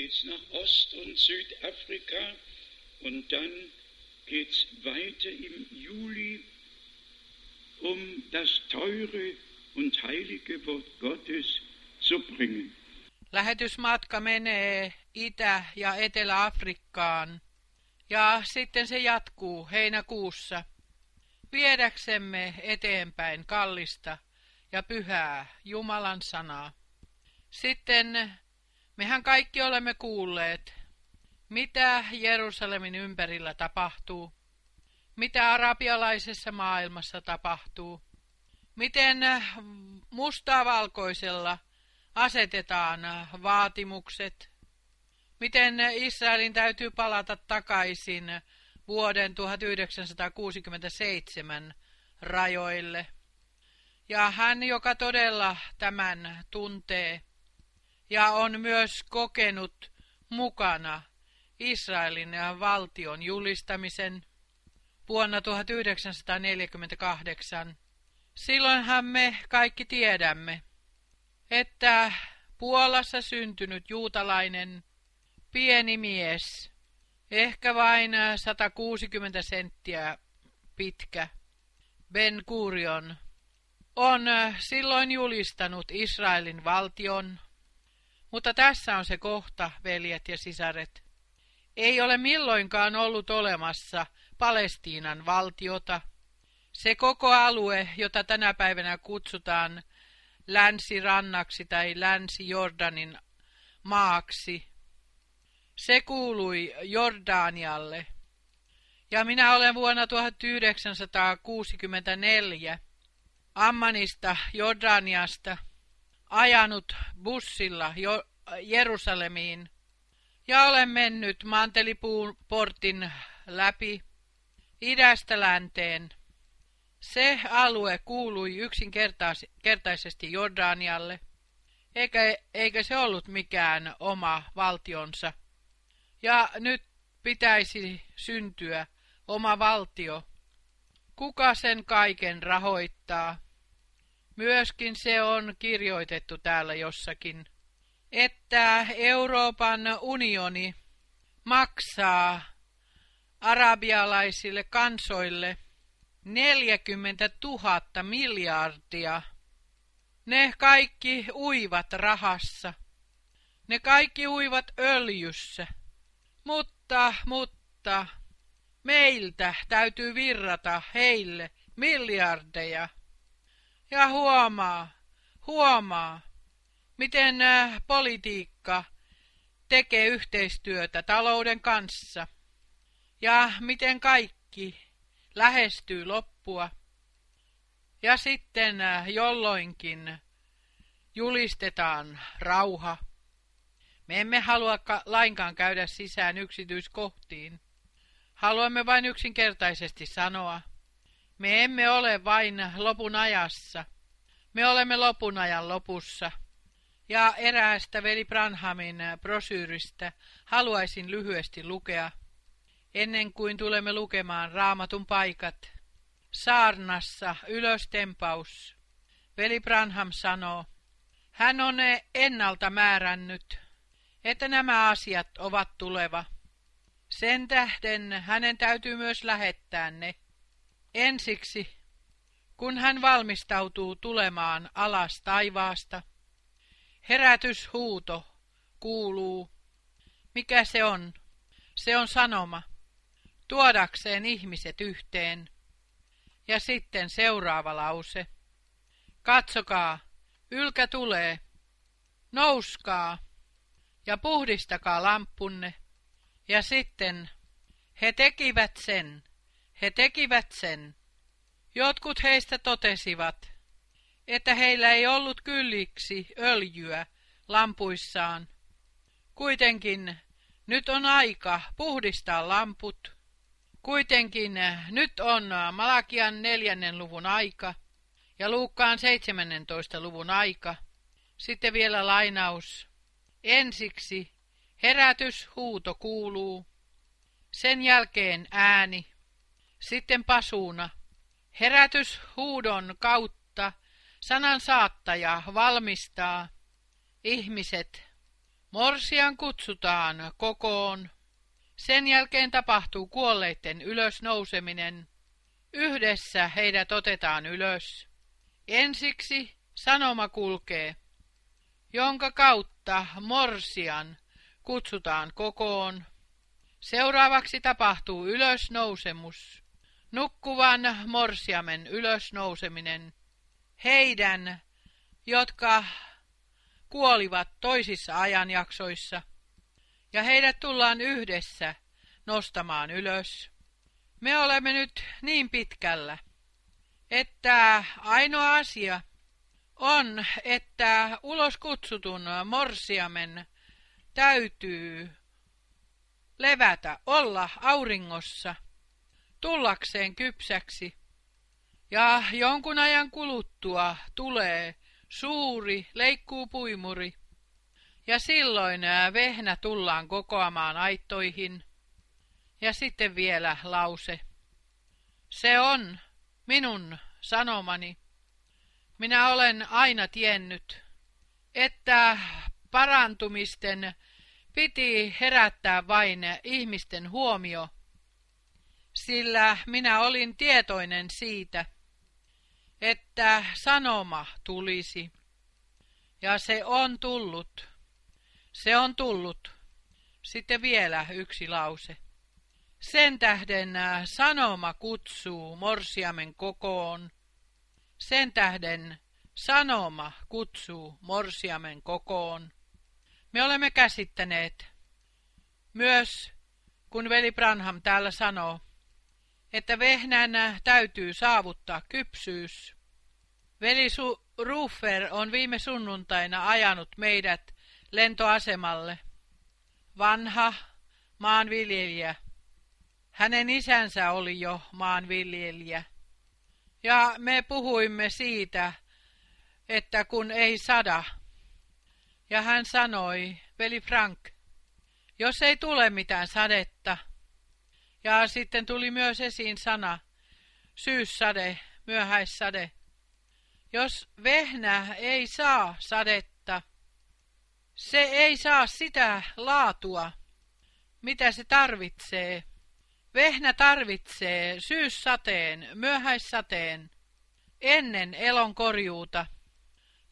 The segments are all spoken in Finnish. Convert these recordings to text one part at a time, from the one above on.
geht's nach Ost- und Südafrika und dann geht's weiter im Juli, um das teure und heilige Wort Gottes zu bringen. Lähetysmatka menee Itä- ja Etelä-Afrikkaan ja sitten se jatkuu heinäkuussa viedäksemme eteenpäin kallista ja pyhää Jumalan sanaa. Sitten mehän kaikki olemme kuulleet, mitä Jerusalemin ympärillä tapahtuu, mitä arabialaisessa maailmassa tapahtuu, miten mustavalkoisella asetetaan vaatimukset, miten Israelin täytyy palata takaisin vuoden 1967 rajoille. Ja hän, joka todella tämän tuntee ja on myös kokenut mukana Israelin valtion julistamisen vuonna 1948, silloinhan me kaikki tiedämme, että Puolassa syntynyt juutalainen pieni mies, ehkä vain 160 senttiä pitkä, Ben Gurion, on silloin julistanut Israelin valtion, mutta tässä on se kohta, veljet ja sisaret. Ei ole milloinkaan ollut olemassa Palestiinan valtiota. Se koko alue, jota tänä päivänä kutsutaan länsirannaksi tai länsi-Jordanin maaksi, se kuului Jordanialle. Ja minä olen vuonna 1964 Ammanista, Jordaniasta, ajanut bussilla jo Jerusalemiin ja olen mennyt Mantelipuun portin läpi idästä länteen. Se alue kuului yksinkertaisesti Jordanialle, eikä, eikä se ollut mikään oma valtionsa. Ja nyt pitäisi syntyä oma valtio. Kuka sen kaiken rahoittaa? Myöskin se on kirjoitettu täällä jossakin, että Euroopan unioni maksaa arabialaisille kansoille 40 000 miljardia. Ne kaikki uivat rahassa. Ne kaikki uivat öljyssä. Mutta, mutta, meiltä täytyy virrata heille miljardeja. Ja huomaa, huomaa, miten politiikka tekee yhteistyötä talouden kanssa ja miten kaikki lähestyy loppua. Ja sitten jolloinkin julistetaan rauha. Me emme halua lainkaan käydä sisään yksityiskohtiin. Haluamme vain yksinkertaisesti sanoa, me emme ole vain lopun ajassa. Me olemme lopun ajan lopussa. Ja eräästä veli Branhamin brosyyristä haluaisin lyhyesti lukea, ennen kuin tulemme lukemaan raamatun paikat. Saarnassa ylöstempaus. Veli Branham sanoo, hän on ennalta määrännyt, että nämä asiat ovat tuleva. Sen tähden hänen täytyy myös lähettää ne. Ensiksi, kun hän valmistautuu tulemaan alas taivaasta, herätyshuuto kuuluu. Mikä se on? Se on sanoma, tuodakseen ihmiset yhteen. Ja sitten seuraava lause. Katsokaa, ylkä tulee. Nouskaa ja puhdistakaa lampunne. Ja sitten he tekivät sen. He tekivät sen. Jotkut heistä totesivat, että heillä ei ollut kylliksi öljyä lampuissaan. Kuitenkin nyt on aika puhdistaa lamput. Kuitenkin nyt on Malakian neljännen luvun aika ja Luukkaan 17. luvun aika. Sitten vielä lainaus. Ensiksi herätyshuuto kuuluu, sen jälkeen ääni, sitten pasuuna. Herätyshuudon kautta sanan saattaja valmistaa ihmiset Morsian kutsutaan kokoon. Sen jälkeen tapahtuu kuolleiden ylösnouseminen. Yhdessä heidät otetaan ylös. Ensiksi sanoma kulkee, jonka kautta morsian kutsutaan kokoon. Seuraavaksi tapahtuu ylösnousemus, nukkuvan morsiamen ylösnouseminen. Heidän, jotka kuolivat toisissa ajanjaksoissa, ja heidät tullaan yhdessä nostamaan ylös. Me olemme nyt niin pitkällä, että ainoa asia on, että ulos kutsutun morsiamen täytyy levätä, olla auringossa, tullakseen kypsäksi. Ja jonkun ajan kuluttua tulee suuri leikkuupuimuri, ja silloin vehnä tullaan kokoamaan aittoihin. Ja sitten vielä lause. Se on minun sanomani. Minä olen aina tiennyt, että parantumisten piti herättää vain ihmisten huomio, sillä minä olin tietoinen siitä, että sanoma tulisi. Ja se on tullut. Se on tullut. Sitten vielä yksi lause. Sen tähden äh, sanoma kutsuu morsiamen kokoon. Sen tähden sanoma kutsuu morsiamen kokoon. Me olemme käsittäneet myös, kun veli Branham täällä sanoo, että vehnänä täytyy saavuttaa kypsyys. Veli Su Ruffer on viime sunnuntaina ajanut meidät lentoasemalle. Vanha maanviljelijä. Hänen isänsä oli jo maanviljelijä. Ja me puhuimme siitä, että kun ei sada. Ja hän sanoi, veli Frank, jos ei tule mitään sadetta. Ja sitten tuli myös esiin sana, syyssade, myöhäissade. Jos vehnä ei saa sadetta, se ei saa sitä laatua, mitä se tarvitsee. Vehnä tarvitsee syyssateen, myöhäissateen, ennen elon korjuuta,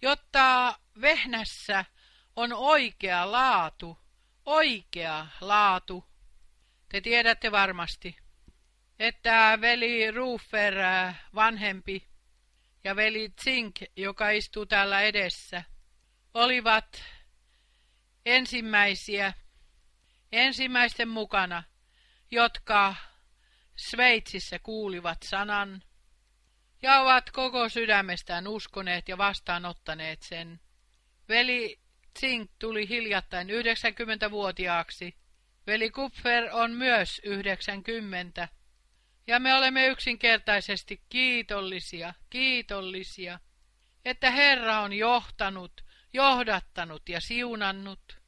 jotta vehnässä on oikea laatu, oikea laatu. Te tiedätte varmasti, että veli Rufer vanhempi ja veli Zink, joka istuu täällä edessä, olivat ensimmäisiä, ensimmäisten mukana, jotka Sveitsissä kuulivat sanan ja ovat koko sydämestään uskoneet ja vastaanottaneet sen. Veli Zink tuli hiljattain 90-vuotiaaksi. Veli Kupfer on myös 90. Ja me olemme yksinkertaisesti kiitollisia, kiitollisia, että Herra on johtanut, johdattanut ja siunannut.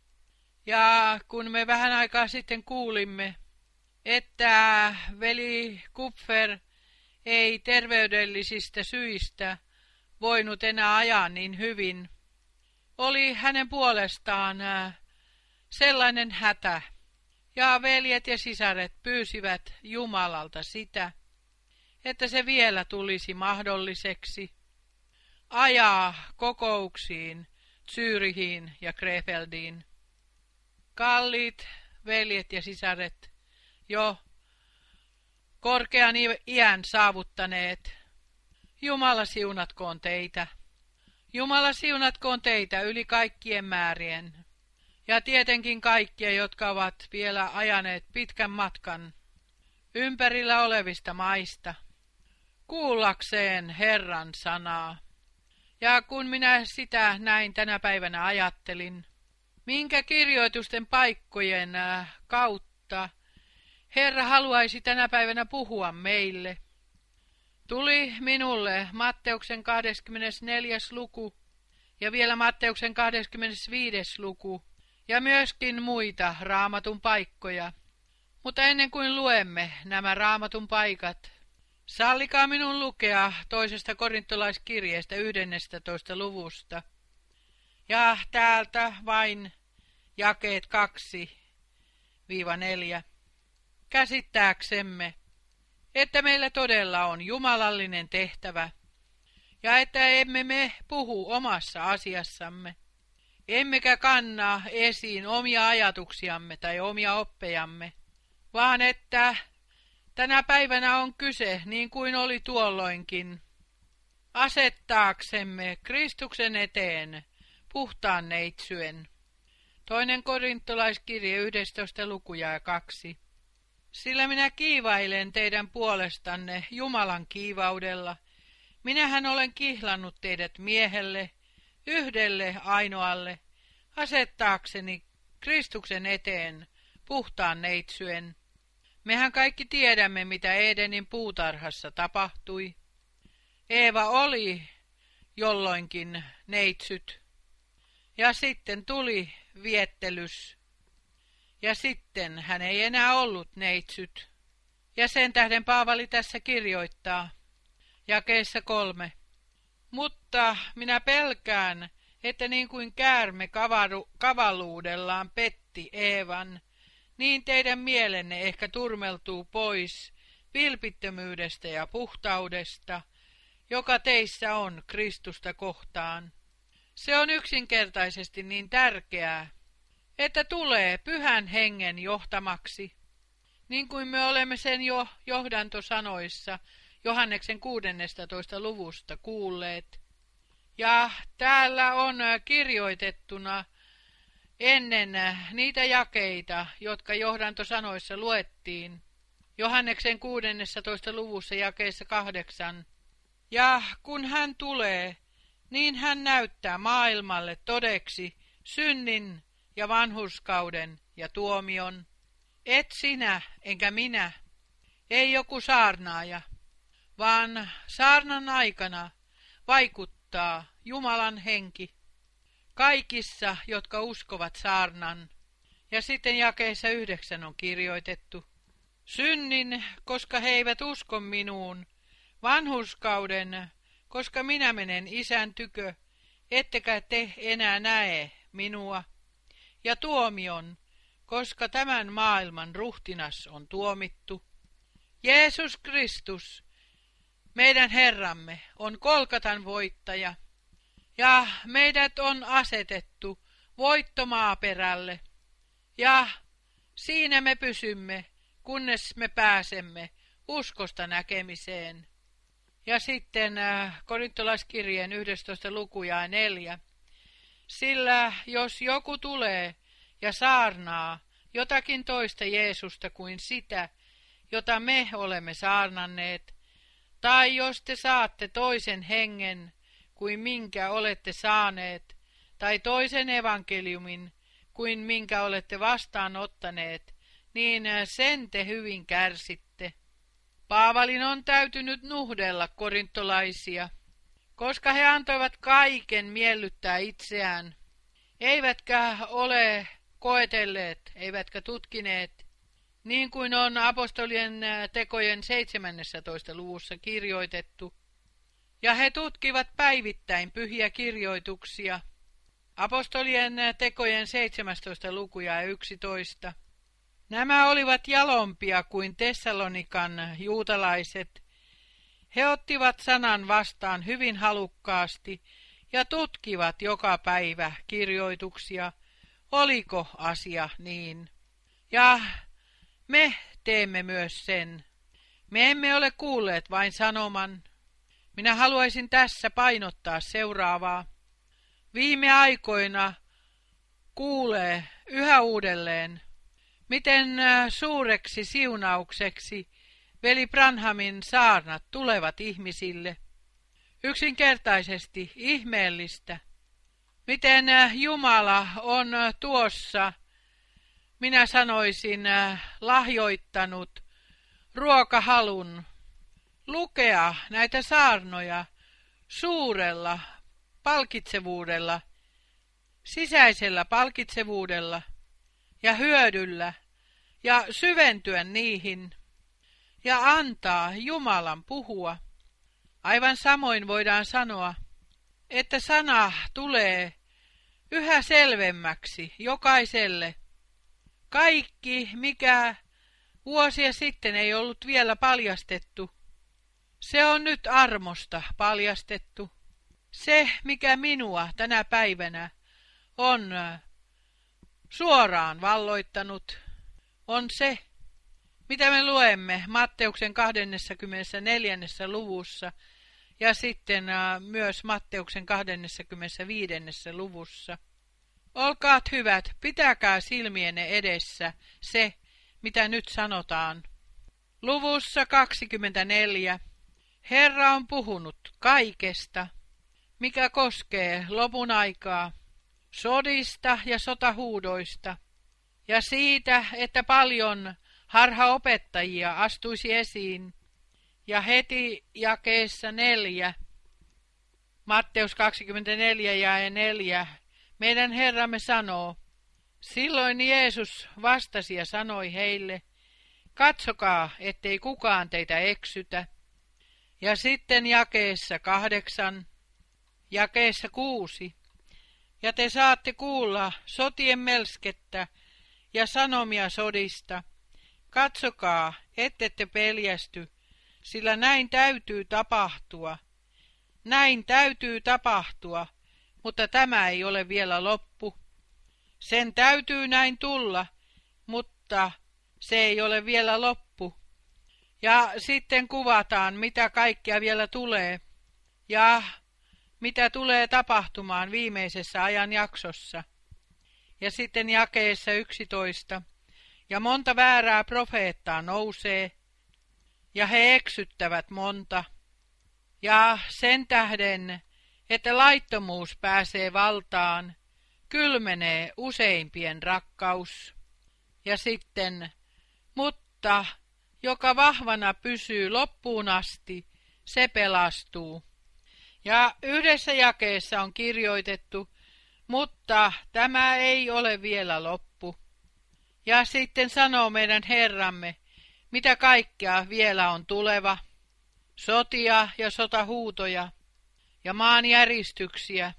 Ja kun me vähän aikaa sitten kuulimme, että veli Kupfer ei terveydellisistä syistä voinut enää ajaa niin hyvin, oli hänen puolestaan äh, sellainen hätä, ja veljet ja sisaret pyysivät Jumalalta sitä, että se vielä tulisi mahdolliseksi ajaa kokouksiin Zyrihiin ja Krefeldiin. Kalliit veljet ja sisaret, jo korkean iän saavuttaneet, Jumala siunatkoon teitä. Jumala siunatkoon teitä yli kaikkien määrien, ja tietenkin kaikkia, jotka ovat vielä ajaneet pitkän matkan ympärillä olevista maista, kuullakseen Herran sanaa. Ja kun minä sitä näin tänä päivänä ajattelin, minkä kirjoitusten paikkojen äh, kautta Herra haluaisi tänä päivänä puhua meille, Tuli minulle Matteuksen 24. luku ja vielä Matteuksen 25. luku ja myöskin muita raamatun paikkoja. Mutta ennen kuin luemme nämä raamatun paikat, sallikaa minun lukea toisesta korintolaiskirjeestä 11. luvusta. Ja täältä vain jakeet 2-4. Käsittääksemme, että meillä todella on jumalallinen tehtävä, ja että emme me puhu omassa asiassamme, emmekä kanna esiin omia ajatuksiamme tai omia oppejamme, vaan että tänä päivänä on kyse, niin kuin oli tuolloinkin, asettaaksemme Kristuksen eteen puhtaan neitsyen. Toinen korintolaiskirje 11. lukuja ja 2. Sillä minä kiivailen teidän puolestanne Jumalan kiivaudella. Minähän olen kihlannut teidät miehelle, yhdelle ainoalle, asettaakseni Kristuksen eteen puhtaan neitsyen. Mehän kaikki tiedämme, mitä Edenin puutarhassa tapahtui. Eeva oli jolloinkin neitsyt. Ja sitten tuli viettelys. Ja sitten hän ei enää ollut neitsyt. Ja sen tähden Paavali tässä kirjoittaa, jakeessa kolme. Mutta minä pelkään, että niin kuin käärme kavaru, kavaluudellaan petti Eevan, niin teidän mielenne ehkä turmeltuu pois vilpittömyydestä ja puhtaudesta, joka teissä on Kristusta kohtaan. Se on yksinkertaisesti niin tärkeää, että tulee pyhän hengen johtamaksi, niin kuin me olemme sen jo johdantosanoissa Johanneksen 16. luvusta kuulleet. Ja täällä on kirjoitettuna ennen niitä jakeita, jotka johdantosanoissa luettiin, Johanneksen 16. luvussa jakeessa kahdeksan. Ja kun hän tulee, niin hän näyttää maailmalle todeksi synnin ja vanhurskauden ja tuomion. Et sinä enkä minä, ei joku saarnaaja, vaan saarnan aikana vaikuttaa Jumalan henki kaikissa, jotka uskovat saarnan. Ja sitten jakeessa yhdeksän on kirjoitettu. Synnin, koska he eivät usko minuun, vanhuskauden, koska minä menen isän tykö, ettekä te enää näe minua, ja tuomion, koska tämän maailman ruhtinas on tuomittu. Jeesus Kristus, meidän Herramme, on kolkatan voittaja, ja meidät on asetettu voittomaaperälle, ja siinä me pysymme, kunnes me pääsemme uskosta näkemiseen. Ja sitten äh, korintolaiskirjeen 11. luku ja 4. Sillä jos joku tulee ja saarnaa jotakin toista Jeesusta kuin sitä, jota me olemme saarnanneet, tai jos te saatte toisen hengen kuin minkä olette saaneet, tai toisen evankeliumin kuin minkä olette vastaanottaneet, niin sen te hyvin kärsitte. Paavalin on täytynyt nuhdella korintolaisia, koska he antoivat kaiken miellyttää itseään, eivätkä ole koetelleet, eivätkä tutkineet, niin kuin on apostolien tekojen 17. luvussa kirjoitettu. Ja he tutkivat päivittäin pyhiä kirjoituksia, apostolien tekojen 17. lukuja ja 11. Nämä olivat jalompia kuin Tessalonikan juutalaiset. He ottivat sanan vastaan hyvin halukkaasti ja tutkivat joka päivä kirjoituksia, oliko asia niin. Ja me teemme myös sen. Me emme ole kuulleet vain sanoman. Minä haluaisin tässä painottaa seuraavaa. Viime aikoina kuulee yhä uudelleen Miten suureksi siunaukseksi veli Branhamin saarnat tulevat ihmisille? Yksinkertaisesti ihmeellistä. Miten Jumala on tuossa, minä sanoisin, lahjoittanut ruokahalun lukea näitä saarnoja suurella palkitsevuudella, sisäisellä palkitsevuudella ja hyödyllä ja syventyä niihin ja antaa Jumalan puhua. Aivan samoin voidaan sanoa, että sana tulee yhä selvemmäksi jokaiselle. Kaikki, mikä vuosia sitten ei ollut vielä paljastettu, se on nyt armosta paljastettu. Se, mikä minua tänä päivänä on suoraan valloittanut, on se, mitä me luemme Matteuksen 24. luvussa ja sitten myös Matteuksen 25. luvussa. Olkaat hyvät, pitäkää silmienne edessä se, mitä nyt sanotaan. Luvussa 24 Herra on puhunut kaikesta, mikä koskee lopun aikaa, sodista ja sotahuudoista, ja siitä, että paljon harhaopettajia astuisi esiin, ja heti jakeessa neljä, Matteus 24 ja 4, meidän Herramme sanoo, silloin Jeesus vastasi ja sanoi heille, katsokaa, ettei kukaan teitä eksytä. Ja sitten jakeessa kahdeksan, jakeessa kuusi, ja te saatte kuulla sotien melskettä ja sanomia sodista. Katsokaa, ettette peljästy, sillä näin täytyy tapahtua. Näin täytyy tapahtua, mutta tämä ei ole vielä loppu. Sen täytyy näin tulla, mutta se ei ole vielä loppu. Ja sitten kuvataan, mitä kaikkea vielä tulee. Ja mitä tulee tapahtumaan viimeisessä ajan jaksossa. Ja sitten jakeessa yksitoista. Ja monta väärää profeettaa nousee, ja he eksyttävät monta. Ja sen tähden, että laittomuus pääsee valtaan, kylmenee useimpien rakkaus. Ja sitten, mutta joka vahvana pysyy loppuun asti, se pelastuu. Ja yhdessä jakeessa on kirjoitettu, mutta tämä ei ole vielä loppu. Ja sitten sanoo meidän Herramme, mitä kaikkea vielä on tuleva, sotia ja sotahuutoja ja maanjäristyksiä.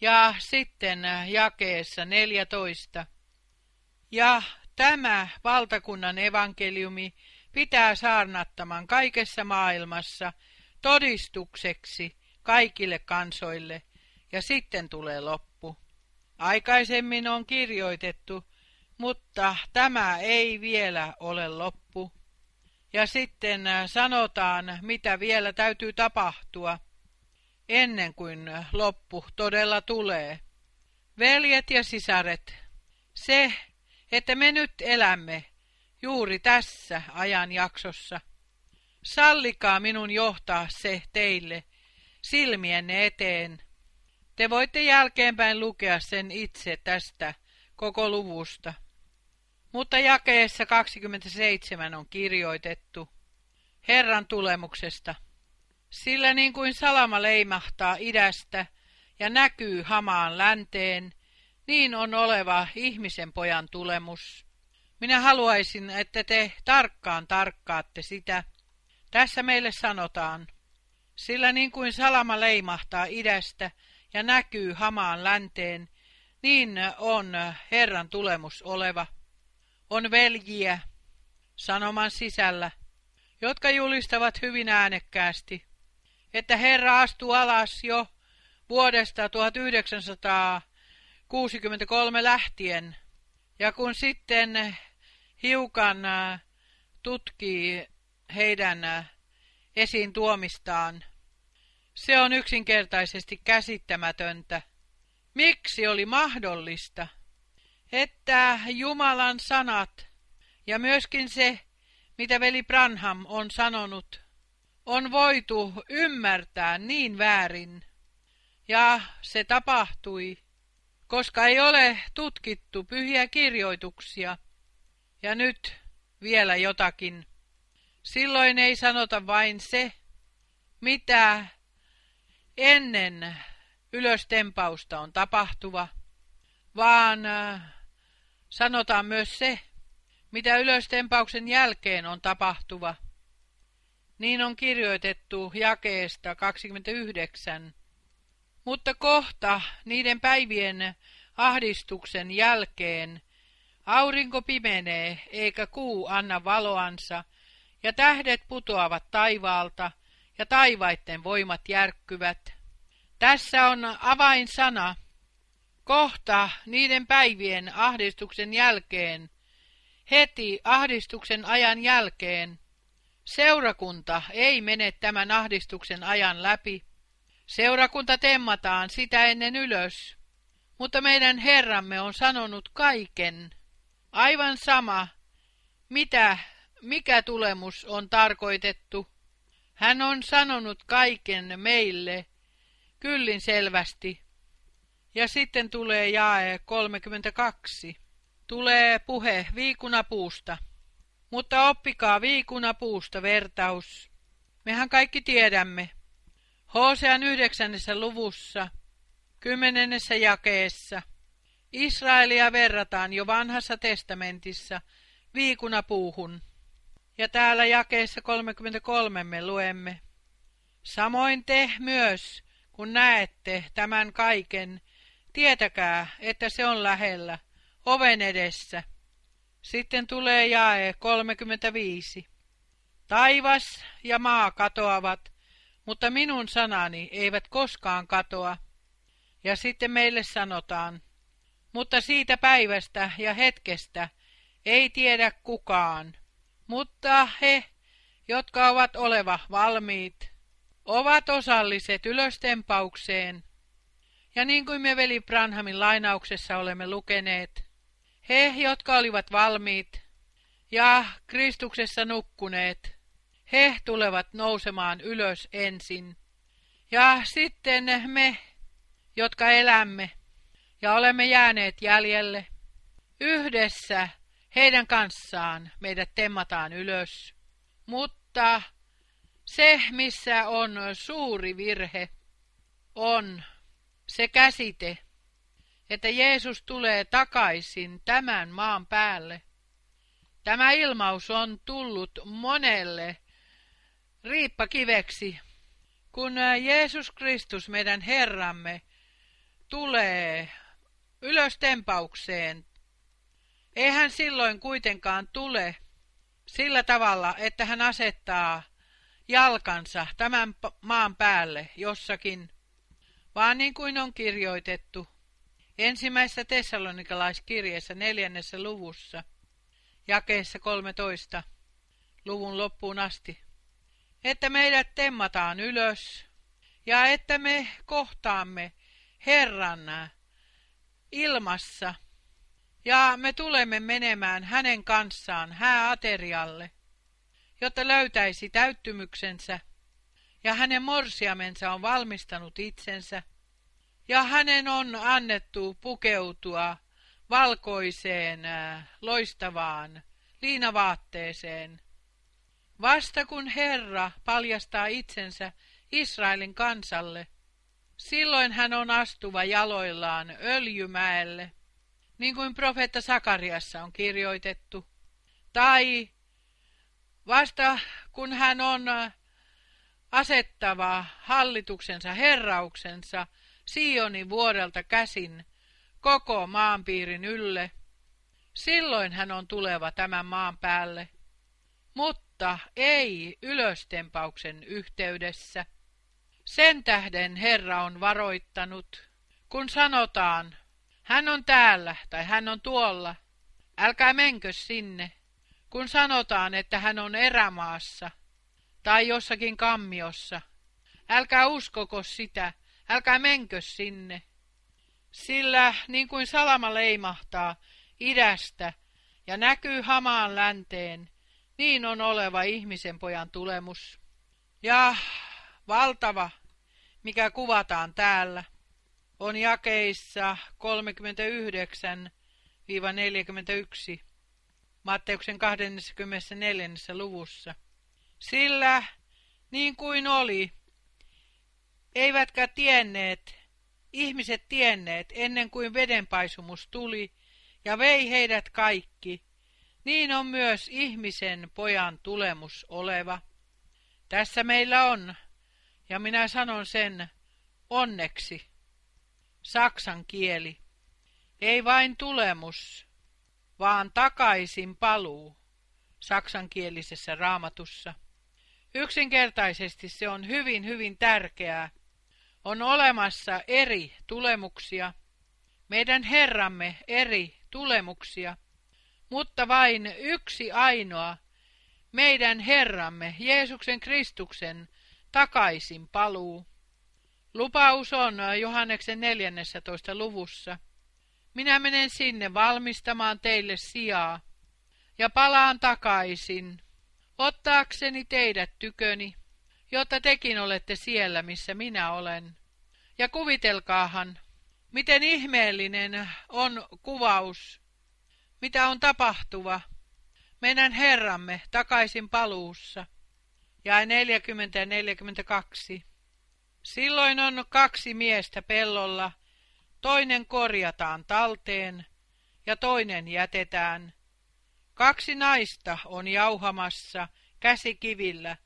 Ja sitten jakeessa 14. Ja tämä valtakunnan evankeliumi pitää saarnattaman kaikessa maailmassa todistukseksi kaikille kansoille, ja sitten tulee loppu. Aikaisemmin on kirjoitettu, mutta tämä ei vielä ole loppu. Ja sitten sanotaan, mitä vielä täytyy tapahtua, ennen kuin loppu todella tulee. Veljet ja sisaret, se, että me nyt elämme juuri tässä ajanjaksossa, sallikaa minun johtaa se teille silmienne eteen. Te voitte jälkeenpäin lukea sen itse tästä koko luvusta. Mutta jakeessa 27 on kirjoitettu Herran tulemuksesta. Sillä niin kuin salama leimahtaa idästä ja näkyy hamaan länteen, niin on oleva ihmisen pojan tulemus. Minä haluaisin, että te tarkkaan tarkkaatte sitä. Tässä meille sanotaan, sillä niin kuin salama leimahtaa idästä ja näkyy hamaan länteen, niin on Herran tulemus oleva. On veljiä sanoman sisällä, jotka julistavat hyvin äänekkäästi, että Herra astuu alas jo vuodesta 1963 lähtien, ja kun sitten hiukan tutkii heidän esiin tuomistaan, se on yksinkertaisesti käsittämätöntä. Miksi oli mahdollista, että Jumalan sanat ja myöskin se, mitä veli Branham on sanonut, on voitu ymmärtää niin väärin. Ja se tapahtui, koska ei ole tutkittu pyhiä kirjoituksia. Ja nyt vielä jotakin. Silloin ei sanota vain se, mitä ennen ylöstempausta on tapahtuva, vaan äh, sanotaan myös se, mitä ylöstempauksen jälkeen on tapahtuva. Niin on kirjoitettu jakeesta 29. Mutta kohta niiden päivien ahdistuksen jälkeen aurinko pimenee eikä kuu anna valoansa ja tähdet putoavat taivaalta ja taivaitten voimat järkkyvät. Tässä on avainsana. Kohta niiden päivien ahdistuksen jälkeen, heti ahdistuksen ajan jälkeen, seurakunta ei mene tämän ahdistuksen ajan läpi. Seurakunta temmataan sitä ennen ylös, mutta meidän Herramme on sanonut kaiken. Aivan sama, mitä, mikä tulemus on tarkoitettu. Hän on sanonut kaiken meille kyllin selvästi. Ja sitten tulee jae 32. Tulee puhe viikunapuusta. Mutta oppikaa viikunapuusta vertaus. Mehän kaikki tiedämme. Hosean yhdeksännessä luvussa, kymmenennessä jakeessa, Israelia verrataan jo vanhassa testamentissa viikunapuuhun. Ja täällä jakeessa 33 me luemme. Samoin te myös, kun näette tämän kaiken, tietäkää, että se on lähellä, oven edessä. Sitten tulee jae 35. Taivas ja maa katoavat, mutta minun sanani eivät koskaan katoa. Ja sitten meille sanotaan, mutta siitä päivästä ja hetkestä ei tiedä kukaan, mutta he, jotka ovat oleva valmiit, ovat osalliset ylöstempaukseen. Ja niin kuin me veli Branhamin lainauksessa olemme lukeneet, he, jotka olivat valmiit ja Kristuksessa nukkuneet, he tulevat nousemaan ylös ensin. Ja sitten me, jotka elämme ja olemme jääneet jäljelle, yhdessä heidän kanssaan meidät temmataan ylös. Mutta se, missä on suuri virhe, on se käsite, että Jeesus tulee takaisin tämän maan päälle. Tämä ilmaus on tullut monelle riippakiveksi, kun Jeesus Kristus, meidän Herramme, tulee ylöstempaukseen. Eihän silloin kuitenkaan tule sillä tavalla, että hän asettaa jalkansa tämän maan päälle jossakin, vaan niin kuin on kirjoitettu ensimmäisessä tessalonikalaiskirjeessä neljännessä luvussa, jakeessa 13, luvun loppuun asti, että meidät temmataan ylös ja että me kohtaamme Herran ilmassa ja me tulemme menemään hänen kanssaan hääaterialle – jotta löytäisi täyttymyksensä, ja hänen morsiamensa on valmistanut itsensä, ja hänen on annettu pukeutua valkoiseen, äh, loistavaan liinavaatteeseen. Vasta kun Herra paljastaa itsensä Israelin kansalle, silloin hän on astuva jaloillaan öljymäelle, niin kuin profeetta Sakariassa on kirjoitettu, tai Vasta kun hän on äh, asettava hallituksensa herrauksensa Sionin vuorelta käsin koko maanpiirin ylle, silloin hän on tuleva tämän maan päälle, mutta ei ylöstempauksen yhteydessä. Sen tähden Herra on varoittanut, kun sanotaan, hän on täällä tai hän on tuolla, älkää menkö sinne, kun sanotaan, että hän on erämaassa tai jossakin kammiossa, älkää uskoko sitä, älkää menkö sinne. Sillä niin kuin salama leimahtaa idästä ja näkyy hamaan länteen, niin on oleva ihmisen pojan tulemus. Ja valtava, mikä kuvataan täällä, on jakeissa 39-41. Matteuksen 24. luvussa. Sillä, niin kuin oli, eivätkä tienneet, ihmiset tienneet ennen kuin vedenpaisumus tuli ja vei heidät kaikki, niin on myös ihmisen pojan tulemus oleva. Tässä meillä on, ja minä sanon sen onneksi. saksan kieli. Ei vain tulemus, vaan takaisin paluu saksankielisessä raamatussa. Yksinkertaisesti se on hyvin, hyvin tärkeää. On olemassa eri tulemuksia, meidän Herramme eri tulemuksia, mutta vain yksi ainoa, meidän Herramme, Jeesuksen Kristuksen, takaisin paluu. Lupaus on Johanneksen 14. luvussa. Minä menen sinne valmistamaan teille sijaa ja palaan takaisin, ottaakseni teidät tyköni, jotta tekin olette siellä, missä minä olen. Ja kuvitelkaahan, miten ihmeellinen on kuvaus, mitä on tapahtuva meidän Herramme takaisin paluussa. Ja 40 ja 42. Silloin on kaksi miestä pellolla, toinen korjataan talteen ja toinen jätetään. Kaksi naista on jauhamassa käsikivillä,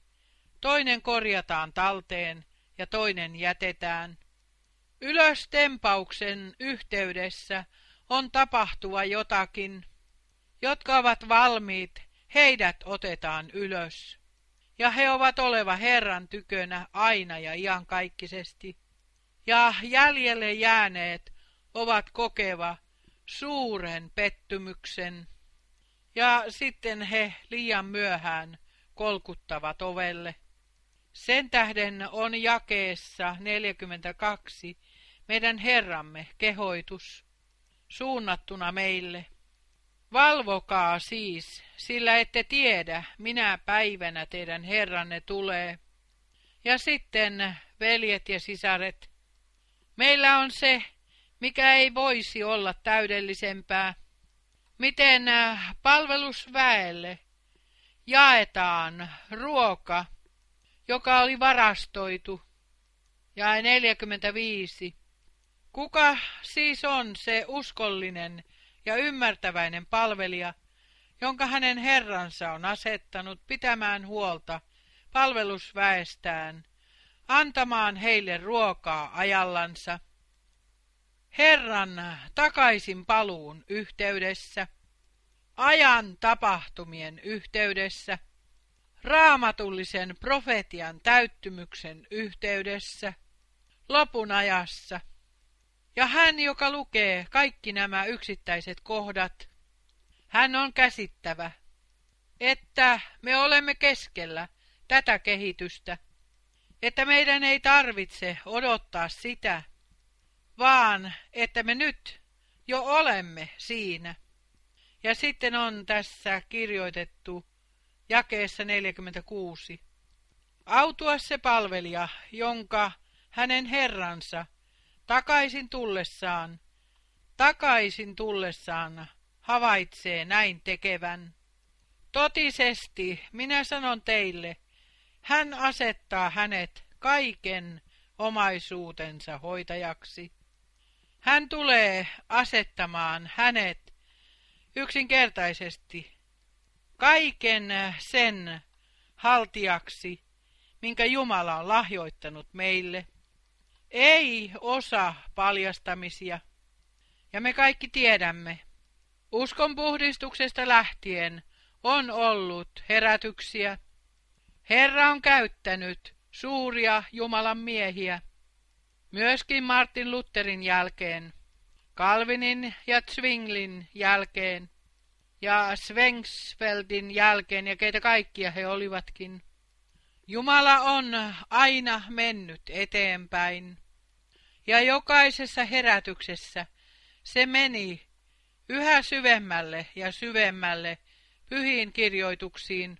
toinen korjataan talteen ja toinen jätetään. Ylöstempauksen yhteydessä on tapahtuva jotakin. Jotka ovat valmiit, heidät otetaan ylös. Ja he ovat oleva Herran tykönä aina ja iankaikkisesti. Ja jäljelle jääneet ovat kokeva suuren pettymyksen. Ja sitten he liian myöhään kolkuttavat ovelle. Sen tähden on jakeessa 42 meidän Herramme kehoitus suunnattuna meille. Valvokaa siis, sillä ette tiedä, minä päivänä teidän Herranne tulee. Ja sitten, veljet ja sisaret, meillä on se, mikä ei voisi olla täydellisempää. Miten äh, palvelusväelle jaetaan ruoka, joka oli varastoitu. Ja 45. Kuka siis on se uskollinen ja ymmärtäväinen palvelija, jonka hänen herransa on asettanut pitämään huolta palvelusväestään, antamaan heille ruokaa ajallansa. Herran takaisin paluun yhteydessä, ajan tapahtumien yhteydessä, raamatullisen profetian täyttymyksen yhteydessä, lopun ajassa – ja hän, joka lukee kaikki nämä yksittäiset kohdat, hän on käsittävä, että me olemme keskellä tätä kehitystä, että meidän ei tarvitse odottaa sitä, vaan että me nyt jo olemme siinä. Ja sitten on tässä kirjoitettu jakeessa 46. Autua se palvelija, jonka hänen herransa Takaisin tullessaan, takaisin tullessaan havaitsee näin tekevän. Totisesti, minä sanon teille, hän asettaa hänet kaiken omaisuutensa hoitajaksi. Hän tulee asettamaan hänet yksinkertaisesti kaiken sen haltiaksi, minkä Jumala on lahjoittanut meille ei osa paljastamisia. Ja me kaikki tiedämme, uskon puhdistuksesta lähtien on ollut herätyksiä. Herra on käyttänyt suuria Jumalan miehiä, myöskin Martin Lutherin jälkeen, Calvinin ja Zwinglin jälkeen ja Svengsfeldin jälkeen ja keitä kaikkia he olivatkin. Jumala on aina mennyt eteenpäin. Ja jokaisessa herätyksessä se meni yhä syvemmälle ja syvemmälle pyhiin kirjoituksiin.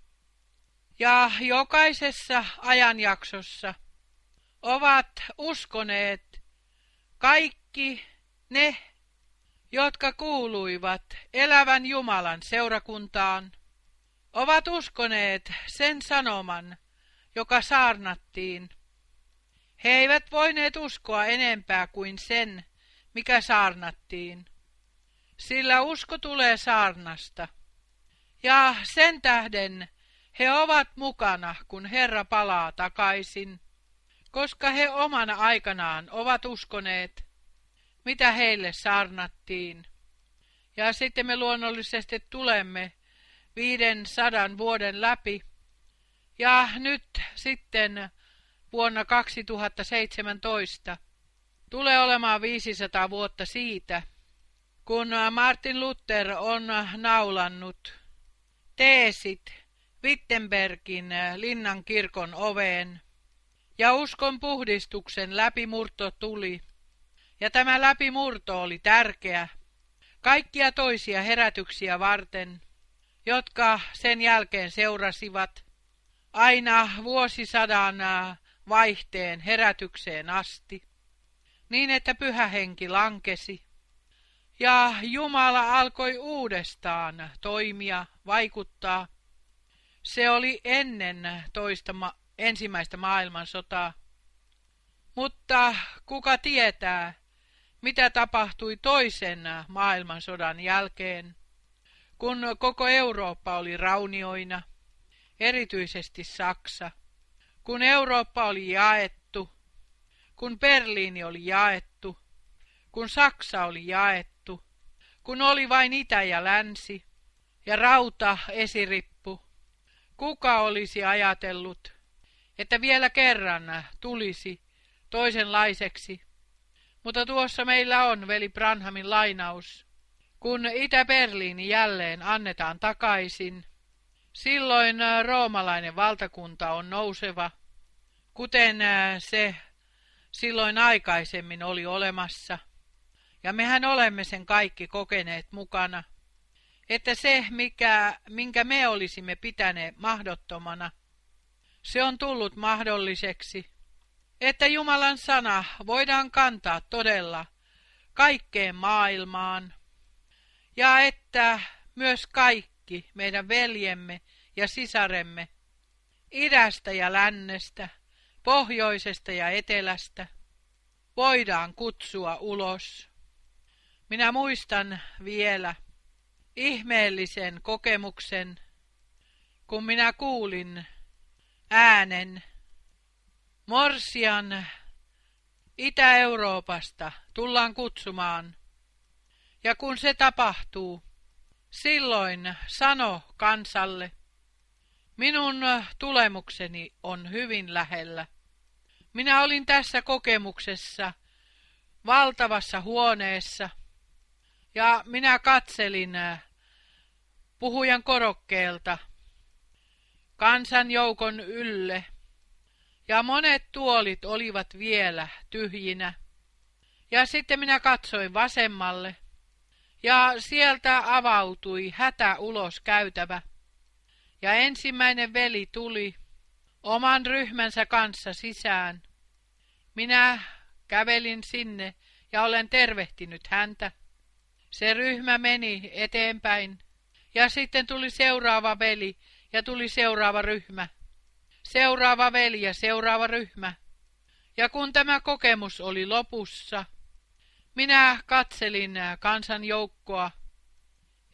Ja jokaisessa ajanjaksossa ovat uskoneet kaikki ne, jotka kuuluivat elävän Jumalan seurakuntaan, ovat uskoneet sen sanoman, joka saarnattiin. He eivät voineet uskoa enempää kuin sen, mikä saarnattiin. Sillä usko tulee saarnasta. Ja sen tähden he ovat mukana, kun Herra palaa takaisin, koska he omana aikanaan ovat uskoneet. Mitä heille saarnattiin. Ja sitten me luonnollisesti tulemme viiden sadan vuoden läpi. Ja nyt sitten vuonna 2017 tulee olemaan 500 vuotta siitä, kun Martin Luther on naulannut teesit Wittenbergin linnan kirkon oveen, ja uskon puhdistuksen läpimurto tuli. Ja tämä läpimurto oli tärkeä kaikkia toisia herätyksiä varten, jotka sen jälkeen seurasivat aina vuosisadan vaihteen herätykseen asti, niin että pyhä henki lankesi ja Jumala alkoi uudestaan toimia, vaikuttaa. Se oli ennen toista ma ensimmäistä maailmansotaa. Mutta kuka tietää, mitä tapahtui toisen maailmansodan jälkeen, kun koko Eurooppa oli raunioina, erityisesti Saksa, kun Eurooppa oli jaettu, kun Berliini oli jaettu, kun Saksa oli jaettu, kun oli vain itä ja länsi ja rauta esirippu. Kuka olisi ajatellut, että vielä kerran tulisi toisenlaiseksi? Mutta tuossa meillä on veli Branhamin lainaus. Kun Itä-Berliini jälleen annetaan takaisin, silloin roomalainen valtakunta on nouseva, kuten se silloin aikaisemmin oli olemassa. Ja mehän olemme sen kaikki kokeneet mukana, että se, mikä, minkä me olisimme pitäneet mahdottomana, se on tullut mahdolliseksi, että Jumalan sana voidaan kantaa todella kaikkeen maailmaan, ja että myös kaikki meidän veljemme ja sisaremme, idästä ja lännestä, pohjoisesta ja etelästä, voidaan kutsua ulos. Minä muistan vielä ihmeellisen kokemuksen, kun minä kuulin äänen Morsian Itä-Euroopasta tullaan kutsumaan. Ja kun se tapahtuu, silloin sano kansalle, minun tulemukseni on hyvin lähellä. Minä olin tässä kokemuksessa valtavassa huoneessa, ja minä katselin puhujan korokkeelta kansanjoukon ylle, ja monet tuolit olivat vielä tyhjinä. Ja sitten minä katsoin vasemmalle, ja sieltä avautui hätä ulos käytävä. Ja ensimmäinen veli tuli oman ryhmänsä kanssa sisään. Minä kävelin sinne ja olen tervehtinyt häntä. Se ryhmä meni eteenpäin. Ja sitten tuli seuraava veli ja tuli seuraava ryhmä. Seuraava veli ja seuraava ryhmä. Ja kun tämä kokemus oli lopussa, minä katselin kansan joukkoa,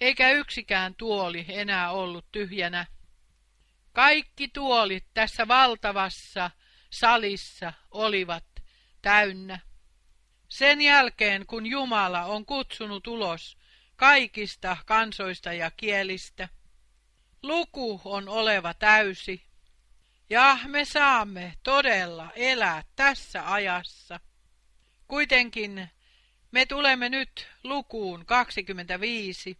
eikä yksikään tuoli enää ollut tyhjänä. Kaikki tuolit tässä valtavassa salissa olivat täynnä. Sen jälkeen, kun Jumala on kutsunut ulos kaikista kansoista ja kielistä, luku on oleva täysi, ja me saamme todella elää tässä ajassa. Kuitenkin me tulemme nyt lukuun 25.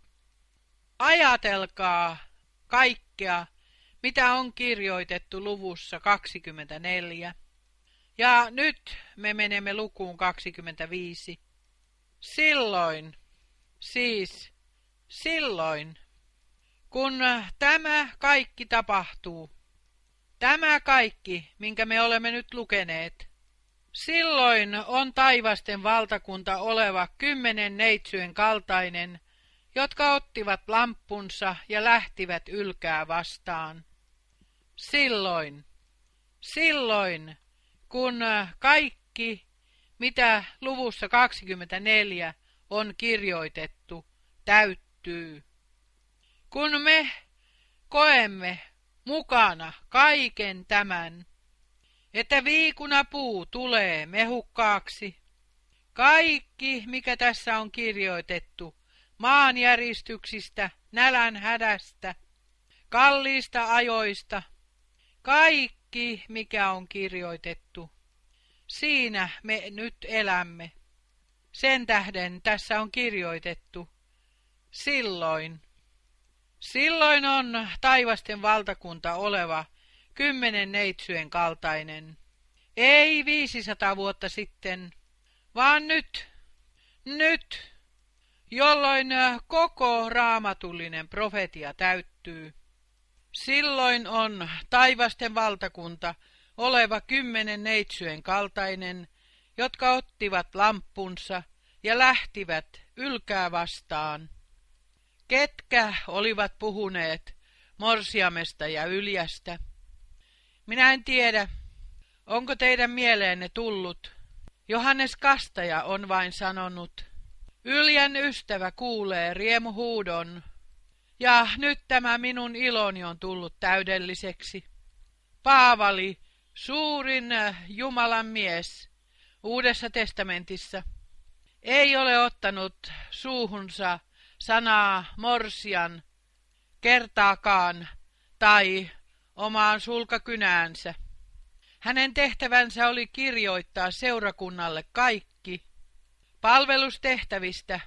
Ajatelkaa kaikkea, mitä on kirjoitettu luvussa 24. Ja nyt me menemme lukuun 25. Silloin, siis silloin, kun tämä kaikki tapahtuu, tämä kaikki, minkä me olemme nyt lukeneet, silloin on taivasten valtakunta oleva kymmenen neitsyön kaltainen, jotka ottivat lamppunsa ja lähtivät ylkää vastaan. Silloin, silloin kun kaikki, mitä luvussa 24 on kirjoitettu, täyttyy. Kun me koemme mukana kaiken tämän, että viikuna puu tulee mehukkaaksi, Kaikki, mikä tässä on kirjoitettu, maanjäristyksistä, nälän hädästä, kalliista ajoista, kaikki, mikä on kirjoitettu, siinä me nyt elämme. Sen tähden tässä on kirjoitettu. Silloin. Silloin on taivasten valtakunta oleva kymmenen neitsyjen kaltainen. Ei viisisataa vuotta sitten, vaan nyt, nyt, jolloin koko raamatullinen profetia täyttyy. Silloin on taivasten valtakunta oleva kymmenen neitsyjen kaltainen, jotka ottivat lampunsa ja lähtivät ylkää vastaan. Ketkä olivat puhuneet morsiamesta ja yljästä? Minä en tiedä, onko teidän mieleenne tullut. Johannes Kastaja on vain sanonut, Yljän ystävä kuulee riemuhuudon, ja nyt tämä minun iloni on tullut täydelliseksi. Paavali, suurin Jumalan mies, Uudessa testamentissa, ei ole ottanut suuhunsa sanaa morsian kertaakaan tai omaan sulkakynäänsä. Hänen tehtävänsä oli kirjoittaa seurakunnalle kaikki palvelustehtävistä,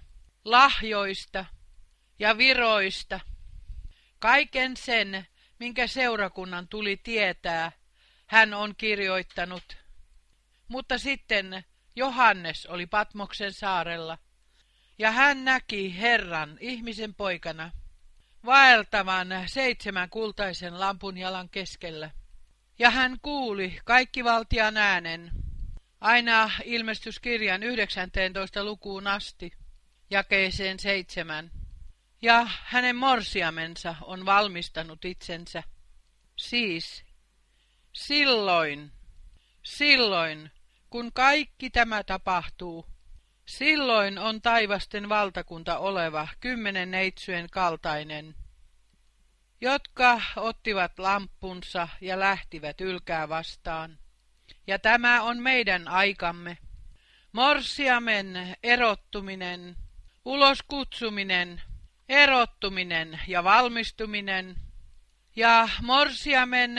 lahjoista ja viroista, kaiken sen, minkä seurakunnan tuli tietää, hän on kirjoittanut. Mutta sitten Johannes oli Patmoksen saarella, ja hän näki Herran ihmisen poikana vaeltavan seitsemän kultaisen lampun jalan keskellä. Ja hän kuuli kaikki valtian äänen, aina ilmestyskirjan 19. lukuun asti, jakeeseen seitsemän. Ja hänen morsiamensa on valmistanut itsensä. Siis, silloin, silloin, kun kaikki tämä tapahtuu, silloin on taivasten valtakunta oleva kymmenen neitsyjen kaltainen, jotka ottivat lampunsa ja lähtivät ylkää vastaan. Ja tämä on meidän aikamme. Morsiamen erottuminen, uloskutsuminen, erottuminen ja valmistuminen ja morsiamen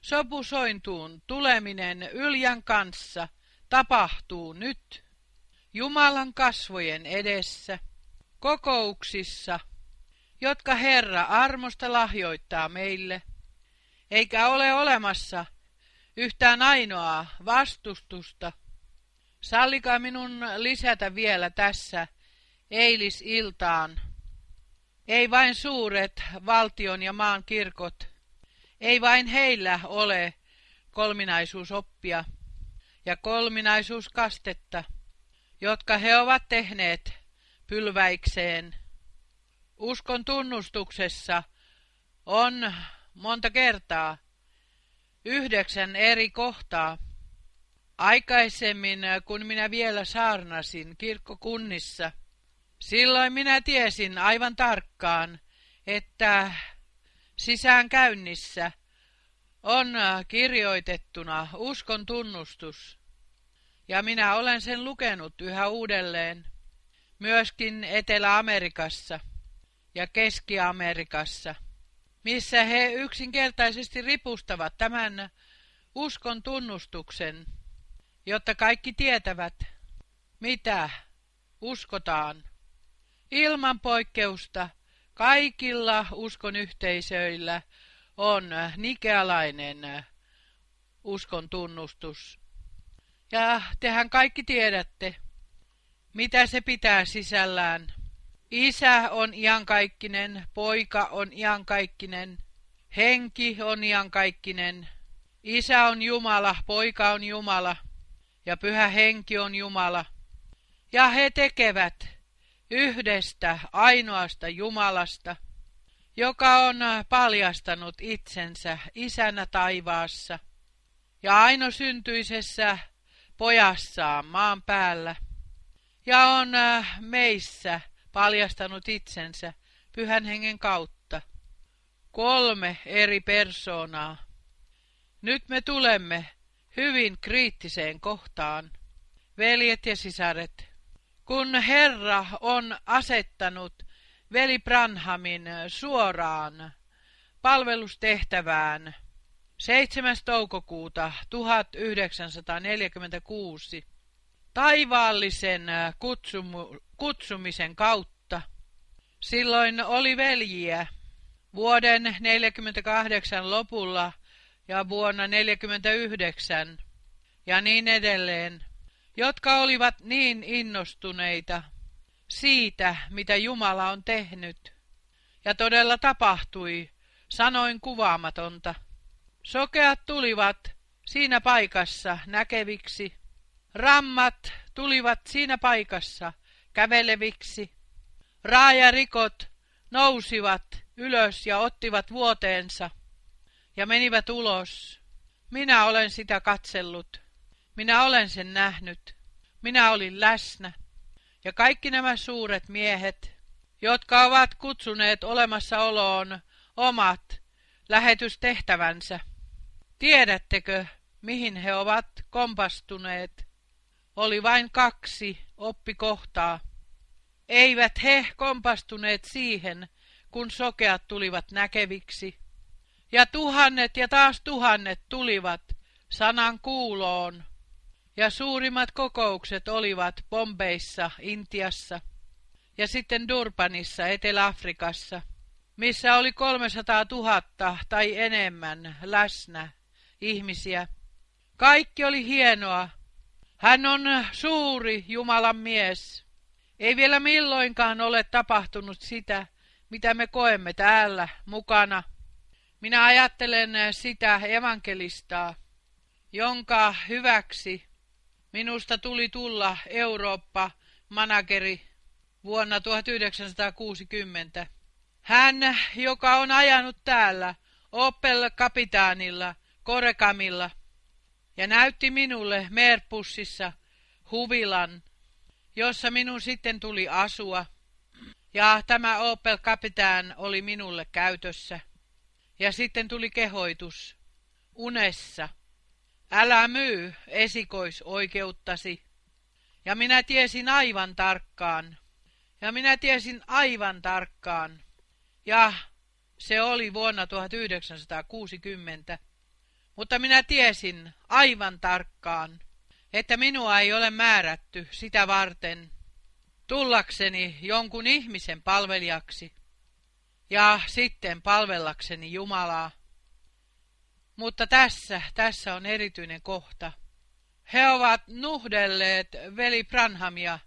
sopusointuun tuleminen Yljän kanssa tapahtuu nyt Jumalan kasvojen edessä, kokouksissa, jotka Herra armosta lahjoittaa meille, eikä ole olemassa yhtään ainoaa vastustusta. Sallikaa minun lisätä vielä tässä eilisiltaan. Ei vain suuret valtion ja maan kirkot, ei vain heillä ole kolminaisuusoppia ja kolminaisuuskastetta, jotka he ovat tehneet pylväikseen. Uskon tunnustuksessa on monta kertaa yhdeksän eri kohtaa. Aikaisemmin, kun minä vielä saarnasin kirkkokunnissa, silloin minä tiesin aivan tarkkaan, että sisäänkäynnissä on kirjoitettuna uskon tunnustus, ja minä olen sen lukenut yhä uudelleen, myöskin Etelä-Amerikassa ja Keski-Amerikassa missä he yksinkertaisesti ripustavat tämän uskon tunnustuksen, jotta kaikki tietävät, mitä uskotaan. Ilman poikkeusta kaikilla uskon yhteisöillä on nikealainen uskon tunnustus. Ja tehän kaikki tiedätte, mitä se pitää sisällään. Isä on iankaikkinen, poika on iankaikkinen, henki on iankaikkinen. Isä on Jumala, poika on Jumala ja pyhä henki on Jumala. Ja he tekevät yhdestä ainoasta Jumalasta, joka on paljastanut itsensä isänä taivaassa ja ainosyntyisessä pojassaan maan päällä ja on meissä paljastanut itsensä pyhän hengen kautta. Kolme eri persoonaa. Nyt me tulemme hyvin kriittiseen kohtaan. veljet ja sisaret, kun Herra on asettanut veli Branhamin suoraan palvelustehtävään 7. toukokuuta 1946 taivaallisen kutsumu, kutsumisen kautta. Silloin oli veljiä vuoden 48 lopulla ja vuonna 49 ja niin edelleen, jotka olivat niin innostuneita siitä, mitä Jumala on tehnyt. Ja todella tapahtui, sanoin kuvaamatonta. Sokeat tulivat siinä paikassa näkeviksi. Rammat tulivat siinä paikassa käveleviksi. Raajarikot nousivat ylös ja ottivat vuoteensa ja menivät ulos. Minä olen sitä katsellut. Minä olen sen nähnyt. Minä olin läsnä. Ja kaikki nämä suuret miehet, jotka ovat kutsuneet olemassaoloon omat lähetystehtävänsä, tiedättekö, mihin he ovat kompastuneet? Oli vain kaksi oppikohtaa. Eivät he kompastuneet siihen, kun sokeat tulivat näkeviksi. Ja tuhannet ja taas tuhannet tulivat sanan kuuloon. Ja suurimmat kokoukset olivat Bombeissa, Intiassa ja sitten Durbanissa, Etelä-Afrikassa, missä oli 300 000 tai enemmän läsnä ihmisiä. Kaikki oli hienoa. Hän on suuri Jumalan mies. Ei vielä milloinkaan ole tapahtunut sitä, mitä me koemme täällä mukana. Minä ajattelen sitä evankelistaa, jonka hyväksi minusta tuli tulla Eurooppa-manageri vuonna 1960. Hän, joka on ajanut täällä Opel-kapitaanilla, Korekamilla, ja näytti minulle Merpussissa huvilan, jossa minun sitten tuli asua. Ja tämä Opel Capitan oli minulle käytössä. Ja sitten tuli kehoitus. Unessa. Älä myy esikoisoikeuttasi. Ja minä tiesin aivan tarkkaan. Ja minä tiesin aivan tarkkaan. Ja se oli vuonna 1960. Mutta minä tiesin aivan tarkkaan, että minua ei ole määrätty sitä varten tullakseni jonkun ihmisen palvelijaksi ja sitten palvellakseni Jumalaa. Mutta tässä, tässä on erityinen kohta. He ovat nuhdelleet veli Branhamia,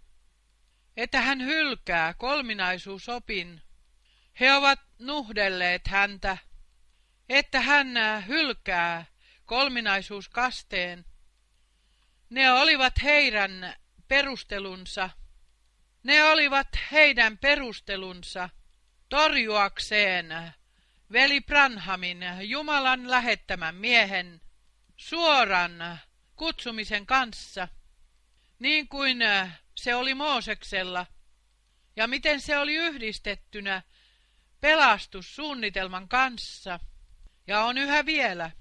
että hän hylkää kolminaisuusopin. He ovat nuhdelleet häntä, että hän hylkää kolminaisuuskasteen. Ne olivat heidän perustelunsa. Ne olivat heidän perustelunsa torjuakseen veli Branhamin Jumalan lähettämän miehen suoran kutsumisen kanssa, niin kuin se oli Mooseksella, ja miten se oli yhdistettynä pelastussuunnitelman kanssa, ja on yhä vielä.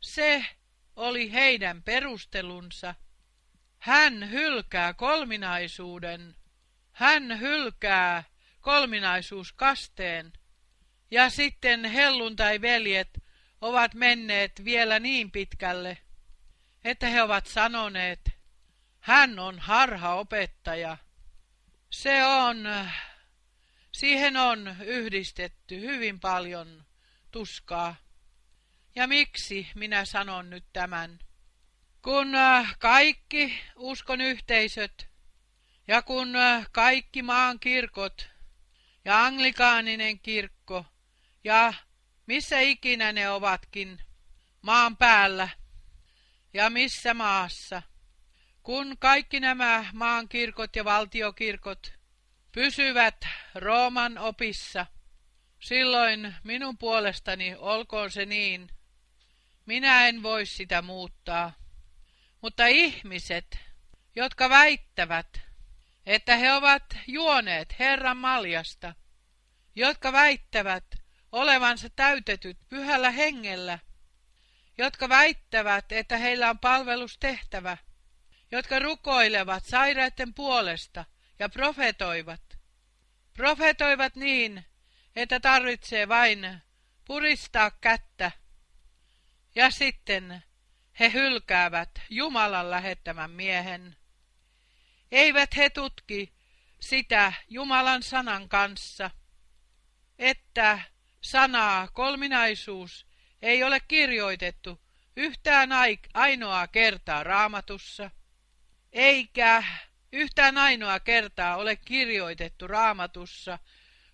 Se oli heidän perustelunsa. Hän hylkää kolminaisuuden. Hän hylkää kolminaisuuskasteen. Ja sitten helluntai-veljet ovat menneet vielä niin pitkälle, että he ovat sanoneet, hän on harhaopettaja. Se on, siihen on yhdistetty hyvin paljon tuskaa. Ja miksi minä sanon nyt tämän? Kun äh, kaikki uskon yhteisöt ja kun äh, kaikki maan kirkot ja anglikaaninen kirkko ja missä ikinä ne ovatkin maan päällä ja missä maassa, kun kaikki nämä maan kirkot ja valtiokirkot pysyvät Rooman opissa, silloin minun puolestani olkoon se niin, minä en voi sitä muuttaa. Mutta ihmiset, jotka väittävät, että he ovat juoneet Herran maljasta, jotka väittävät olevansa täytetyt pyhällä hengellä, jotka väittävät, että heillä on palvelustehtävä, jotka rukoilevat sairaiden puolesta ja profetoivat. Profetoivat niin, että tarvitsee vain puristaa kättä. Ja sitten he hylkäävät Jumalan lähettämän miehen. Eivät he tutki sitä Jumalan sanan kanssa, että sanaa kolminaisuus ei ole kirjoitettu yhtään ainoaa kertaa raamatussa, eikä yhtään ainoa kertaa ole kirjoitettu raamatussa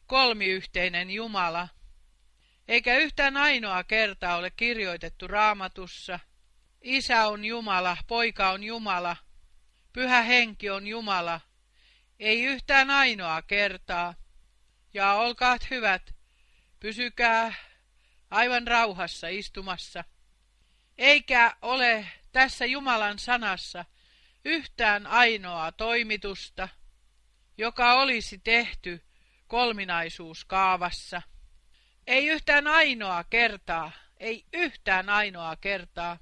kolmiyhteinen Jumala, eikä yhtään ainoa kertaa ole kirjoitettu raamatussa Isä on Jumala, Poika on Jumala, Pyhä Henki on Jumala, ei yhtään ainoa kertaa. Ja olkaat hyvät, pysykää aivan rauhassa istumassa. Eikä ole tässä Jumalan sanassa yhtään ainoaa toimitusta, joka olisi tehty kolminaisuuskaavassa. Ei yhtään ainoa kertaa, ei yhtään ainoa kertaa.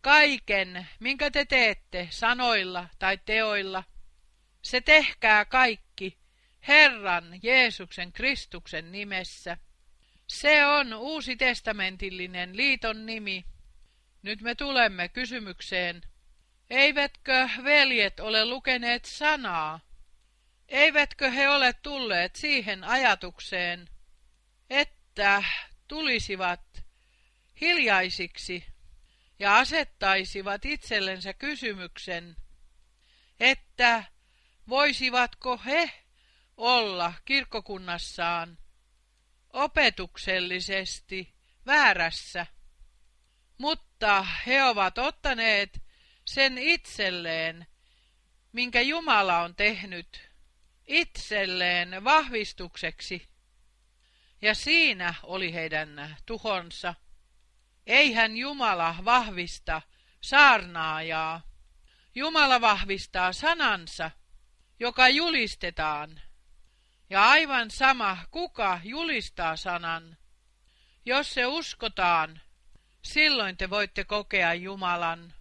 Kaiken, minkä te teette sanoilla tai teoilla, se tehkää kaikki Herran Jeesuksen Kristuksen nimessä. Se on uusi testamentillinen liiton nimi. Nyt me tulemme kysymykseen. Eivätkö veljet ole lukeneet sanaa? Eivätkö he ole tulleet siihen ajatukseen, että tulisivat hiljaisiksi ja asettaisivat itsellensä kysymyksen, että voisivatko he olla kirkkokunnassaan opetuksellisesti väärässä, mutta he ovat ottaneet sen itselleen, minkä Jumala on tehnyt itselleen vahvistukseksi, ja siinä oli heidän tuhonsa. Eihän Jumala vahvista saarnaajaa. Jumala vahvistaa sanansa, joka julistetaan. Ja aivan sama, kuka julistaa sanan. Jos se uskotaan, silloin te voitte kokea Jumalan.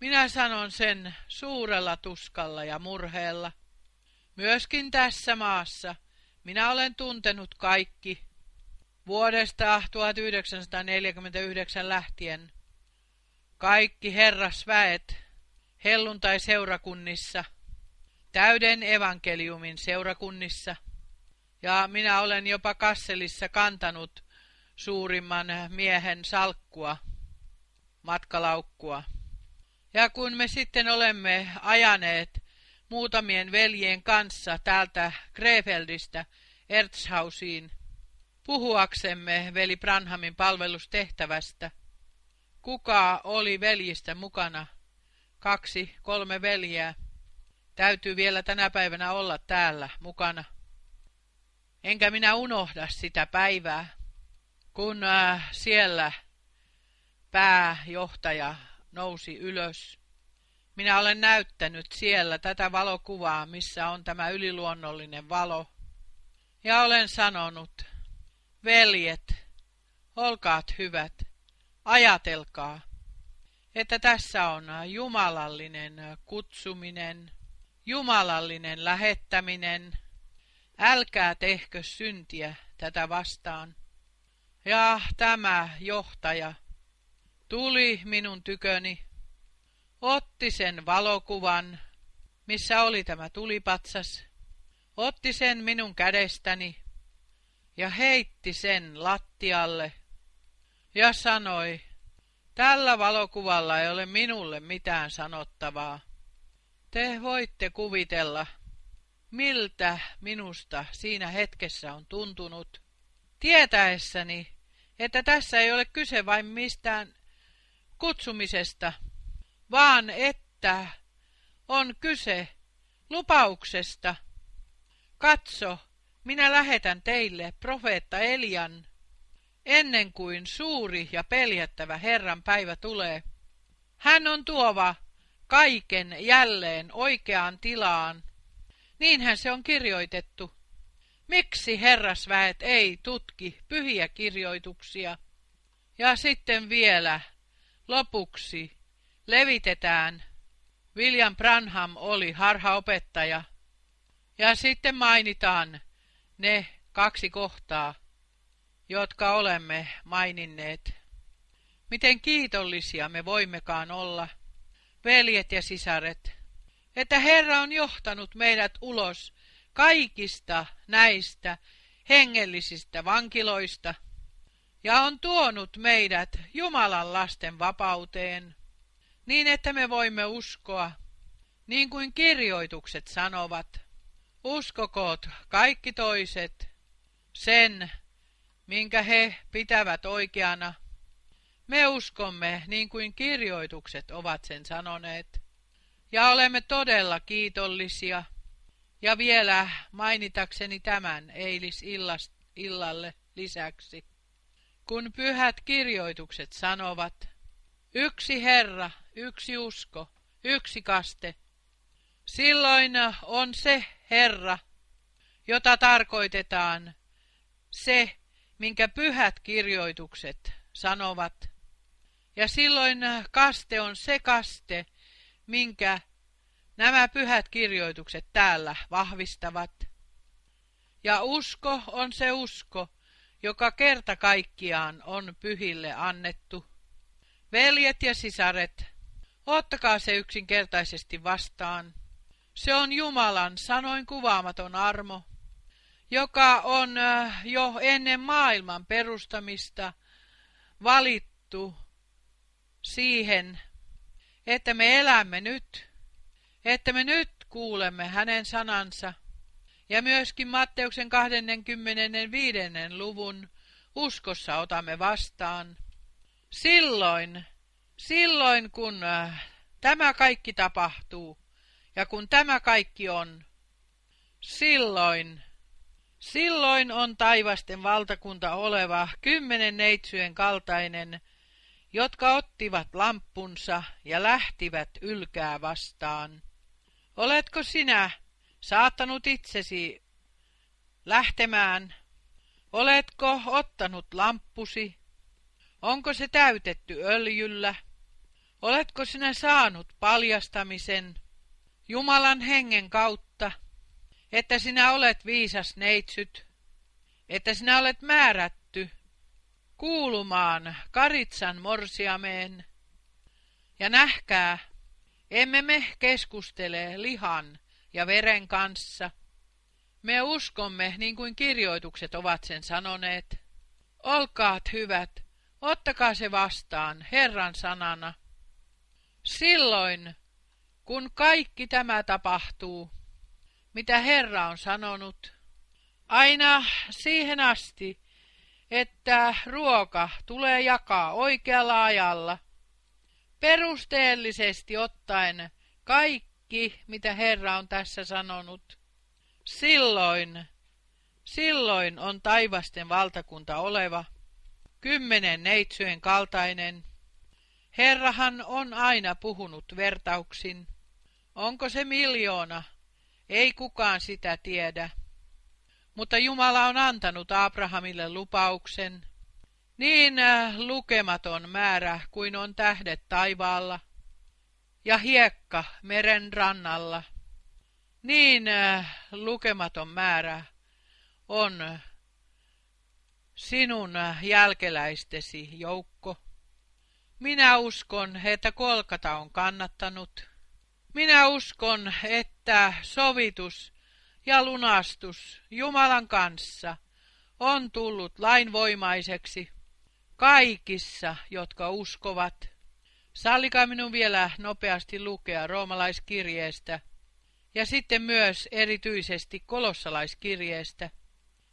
Minä sanon sen suurella tuskalla ja murheella. Myöskin tässä maassa minä olen tuntenut kaikki vuodesta 1949 lähtien. Kaikki herrasväet helluntai-seurakunnissa, täyden evankeliumin seurakunnissa, ja minä olen jopa Kasselissa kantanut suurimman miehen salkkua, matkalaukkua. Ja kun me sitten olemme ajaneet muutamien veljien kanssa täältä Krefeldistä Erzhausiin puhuaksemme veli Branhamin palvelustehtävästä, kuka oli veljistä mukana, kaksi, kolme veljeä, täytyy vielä tänä päivänä olla täällä mukana. Enkä minä unohda sitä päivää, kun äh, siellä pääjohtaja nousi ylös. Minä olen näyttänyt siellä tätä valokuvaa, missä on tämä yliluonnollinen valo. Ja olen sanonut, veljet, olkaat hyvät, ajatelkaa, että tässä on jumalallinen kutsuminen, jumalallinen lähettäminen, älkää tehkö syntiä tätä vastaan. Ja tämä johtaja tuli minun tyköni, otti sen valokuvan, missä oli tämä tulipatsas, otti sen minun kädestäni ja heitti sen lattialle ja sanoi, tällä valokuvalla ei ole minulle mitään sanottavaa. Te voitte kuvitella, miltä minusta siinä hetkessä on tuntunut, tietäessäni, että tässä ei ole kyse vain mistään kutsumisesta, vaan että on kyse lupauksesta. Katso, minä lähetän teille profeetta Elian, ennen kuin suuri ja peljättävä Herran päivä tulee. Hän on tuova kaiken jälleen oikeaan tilaan. Niinhän se on kirjoitettu. Miksi herrasväet ei tutki pyhiä kirjoituksia? Ja sitten vielä lopuksi levitetään William Branham oli harhaopettaja. Ja sitten mainitaan ne kaksi kohtaa, jotka olemme maininneet. Miten kiitollisia me voimmekaan olla, veljet ja sisaret, että Herra on johtanut meidät ulos kaikista näistä hengellisistä vankiloista ja on tuonut meidät Jumalan lasten vapauteen, niin että me voimme uskoa, niin kuin kirjoitukset sanovat. Uskokoot kaikki toiset sen, minkä he pitävät oikeana. Me uskomme, niin kuin kirjoitukset ovat sen sanoneet, ja olemme todella kiitollisia. Ja vielä mainitakseni tämän eilisillalle lisäksi. Kun pyhät kirjoitukset sanovat, yksi Herra, yksi usko, yksi kaste, silloin on se Herra, jota tarkoitetaan, se, minkä pyhät kirjoitukset sanovat. Ja silloin kaste on se kaste, minkä nämä pyhät kirjoitukset täällä vahvistavat. Ja usko on se usko, joka kerta kaikkiaan on pyhille annettu. Veljet ja sisaret, ottakaa se yksinkertaisesti vastaan. Se on Jumalan sanoin kuvaamaton armo, joka on äh, jo ennen maailman perustamista valittu siihen, että me elämme nyt, että me nyt kuulemme hänen sanansa. Ja myöskin Matteuksen 25. luvun uskossa otamme vastaan. Silloin, silloin kun äh, tämä kaikki tapahtuu ja kun tämä kaikki on, silloin, silloin on taivasten valtakunta oleva kymmenen neitsyjen kaltainen, jotka ottivat lamppunsa ja lähtivät ylkää vastaan. Oletko sinä saattanut itsesi lähtemään? Oletko ottanut lamppusi? Onko se täytetty öljyllä? Oletko sinä saanut paljastamisen Jumalan hengen kautta, että sinä olet viisas neitsyt, että sinä olet määrätty kuulumaan Karitsan morsiameen. Ja nähkää, emme me keskustele lihan ja veren kanssa. Me uskomme, niin kuin kirjoitukset ovat sen sanoneet. Olkaat hyvät, ottakaa se vastaan Herran sanana. Silloin, kun kaikki tämä tapahtuu, mitä Herra on sanonut, aina siihen asti, että ruoka tulee jakaa oikealla ajalla, perusteellisesti ottaen kaikki, mitä Herra on tässä sanonut. Silloin, silloin on taivasten valtakunta oleva, kymmenen neitsyjen kaltainen. Herrahan on aina puhunut vertauksin. Onko se miljoona? Ei kukaan sitä tiedä. Mutta Jumala on antanut Abrahamille lupauksen, niin äh, lukematon määrä kuin on tähdet taivaalla ja hiekka meren rannalla. Niin äh, lukematon määrä on sinun äh, jälkeläistesi joukko. Minä uskon, että kolkata on kannattanut. Minä uskon, että sovitus ja lunastus Jumalan kanssa on tullut lainvoimaiseksi kaikissa, jotka uskovat. Sallikaa minun vielä nopeasti lukea roomalaiskirjeestä ja sitten myös erityisesti kolossalaiskirjeestä.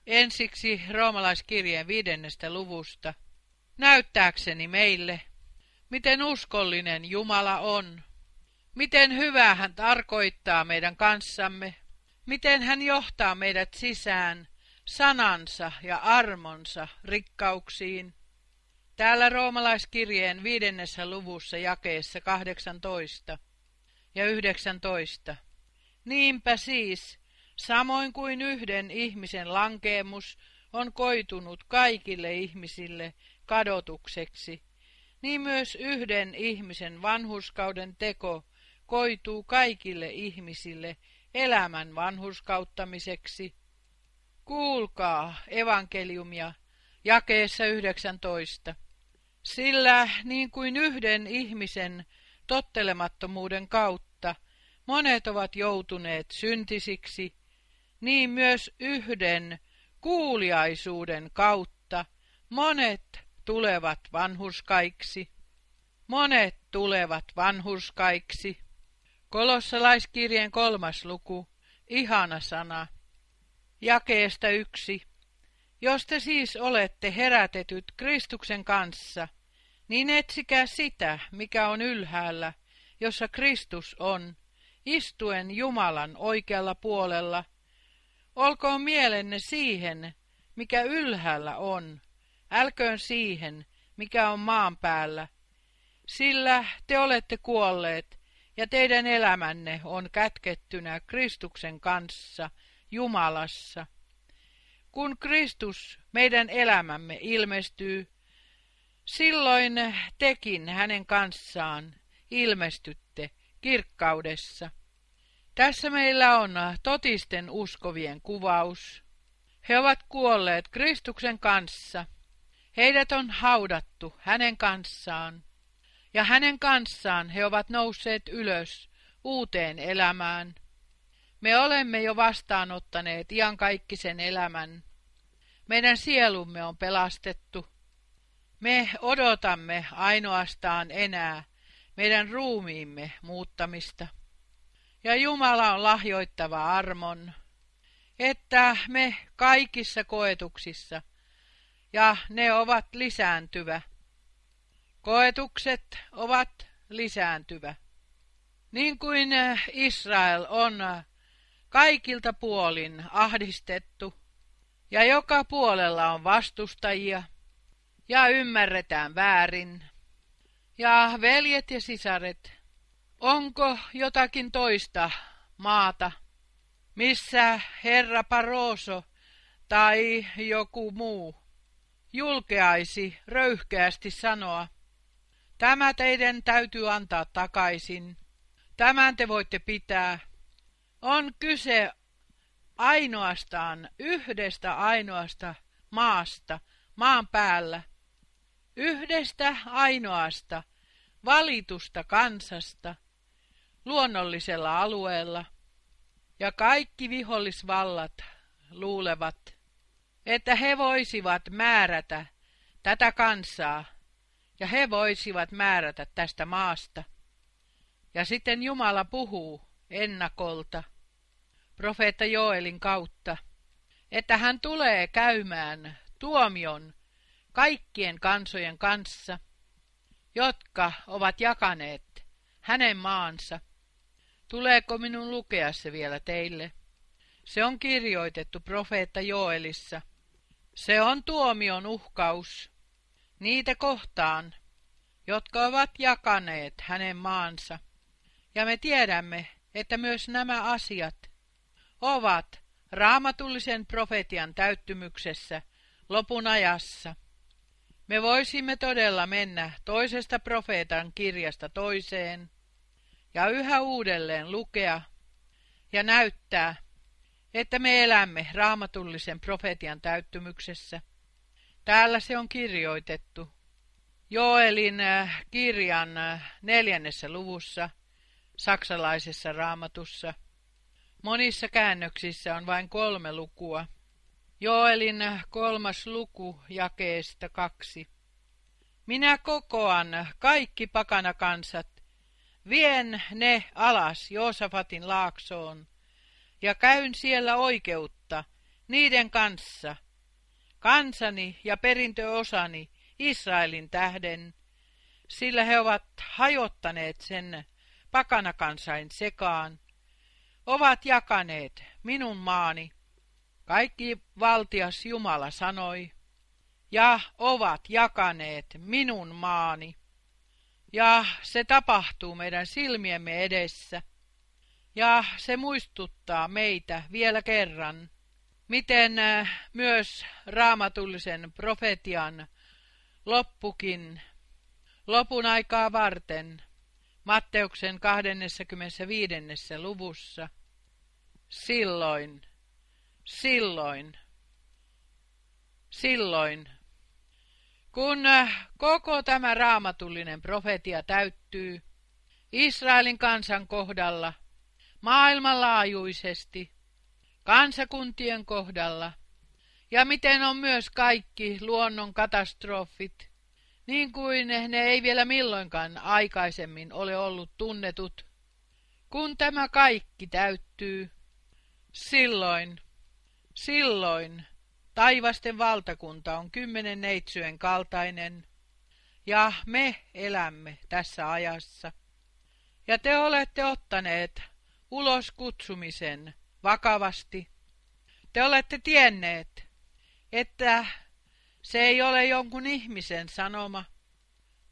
Ensiksi roomalaiskirjeen viidennestä luvusta. Näyttääkseni meille, miten uskollinen Jumala on, miten hyvää hän tarkoittaa meidän kanssamme, miten hän johtaa meidät sisään sanansa ja armonsa rikkauksiin. Täällä roomalaiskirjeen viidennessä luvussa jakeessa 18 ja 19. Niinpä siis, samoin kuin yhden ihmisen lankeemus on koitunut kaikille ihmisille kadotukseksi, niin myös yhden ihmisen vanhuskauden teko koituu kaikille ihmisille elämän vanhurskauttamiseksi. Kuulkaa evankeliumia jakeessa 19. Sillä niin kuin yhden ihmisen tottelemattomuuden kautta monet ovat joutuneet syntisiksi, niin myös yhden kuuliaisuuden kautta monet tulevat vanhurskaiksi. Monet tulevat vanhurskaiksi. Kolossalaiskirjeen kolmas luku, ihana sana. Jakeesta yksi. Jos te siis olette herätetyt Kristuksen kanssa, niin etsikää sitä, mikä on ylhäällä, jossa Kristus on, istuen Jumalan oikealla puolella. Olkoon mielenne siihen, mikä ylhäällä on, älköön siihen, mikä on maan päällä, sillä te olette kuolleet, ja teidän elämänne on kätkettynä Kristuksen kanssa Jumalassa. Kun Kristus, meidän elämämme, ilmestyy, silloin tekin hänen kanssaan ilmestytte kirkkaudessa. Tässä meillä on totisten uskovien kuvaus. He ovat kuolleet Kristuksen kanssa. Heidät on haudattu hänen kanssaan ja hänen kanssaan he ovat nousseet ylös uuteen elämään. Me olemme jo vastaanottaneet iankaikkisen elämän. Meidän sielumme on pelastettu. Me odotamme ainoastaan enää meidän ruumiimme muuttamista. Ja Jumala on lahjoittava armon, että me kaikissa koetuksissa, ja ne ovat lisääntyvä, Koetukset ovat lisääntyvä. Niin kuin äh, Israel on äh, kaikilta puolin ahdistettu, ja joka puolella on vastustajia, ja ymmärretään väärin. Ja veljet ja sisaret, onko jotakin toista maata, missä herra Paroso tai joku muu julkeaisi röyhkeästi sanoa, Tämä teidän täytyy antaa takaisin. Tämän te voitte pitää. On kyse ainoastaan yhdestä ainoasta maasta maan päällä. Yhdestä ainoasta valitusta kansasta luonnollisella alueella. Ja kaikki vihollisvallat luulevat, että he voisivat määrätä tätä kansaa ja he voisivat määrätä tästä maasta. Ja sitten Jumala puhuu ennakolta, profeetta Joelin kautta, että hän tulee käymään tuomion kaikkien kansojen kanssa, jotka ovat jakaneet hänen maansa. Tuleeko minun lukea se vielä teille? Se on kirjoitettu profeetta Joelissa. Se on tuomion uhkaus niitä kohtaan, jotka ovat jakaneet hänen maansa. Ja me tiedämme, että myös nämä asiat ovat raamatullisen profetian täyttymyksessä lopun ajassa. Me voisimme todella mennä toisesta profeetan kirjasta toiseen ja yhä uudelleen lukea ja näyttää, että me elämme raamatullisen profetian täyttymyksessä. Täällä se on kirjoitettu. Joelin äh, kirjan äh, neljännessä luvussa, saksalaisessa raamatussa. Monissa käännöksissä on vain kolme lukua. Joelin äh, kolmas luku jakeesta kaksi. Minä kokoan kaikki pakanakansat, vien ne alas Joosafatin laaksoon, ja käyn siellä oikeutta niiden kanssa – kansani ja perintöosani Israelin tähden, sillä he ovat hajottaneet sen pakanakansain sekaan, ovat jakaneet minun maani, kaikki valtias Jumala sanoi, ja ovat jakaneet minun maani. Ja se tapahtuu meidän silmiemme edessä, ja se muistuttaa meitä vielä kerran, miten äh, myös raamatullisen profetian loppukin lopun aikaa varten Matteuksen 25. luvussa. Silloin, silloin, silloin, kun äh, koko tämä raamatullinen profetia täyttyy Israelin kansan kohdalla, maailmanlaajuisesti, kansakuntien kohdalla, ja miten on myös kaikki luonnon katastrofit, niin kuin ne ei vielä milloinkaan aikaisemmin ole ollut tunnetut. Kun tämä kaikki täyttyy, silloin, silloin taivasten valtakunta on kymmenen neitsyön kaltainen, ja me elämme tässä ajassa. Ja te olette ottaneet ulos kutsumisen vakavasti. Te olette tienneet, että se ei ole jonkun ihmisen sanoma,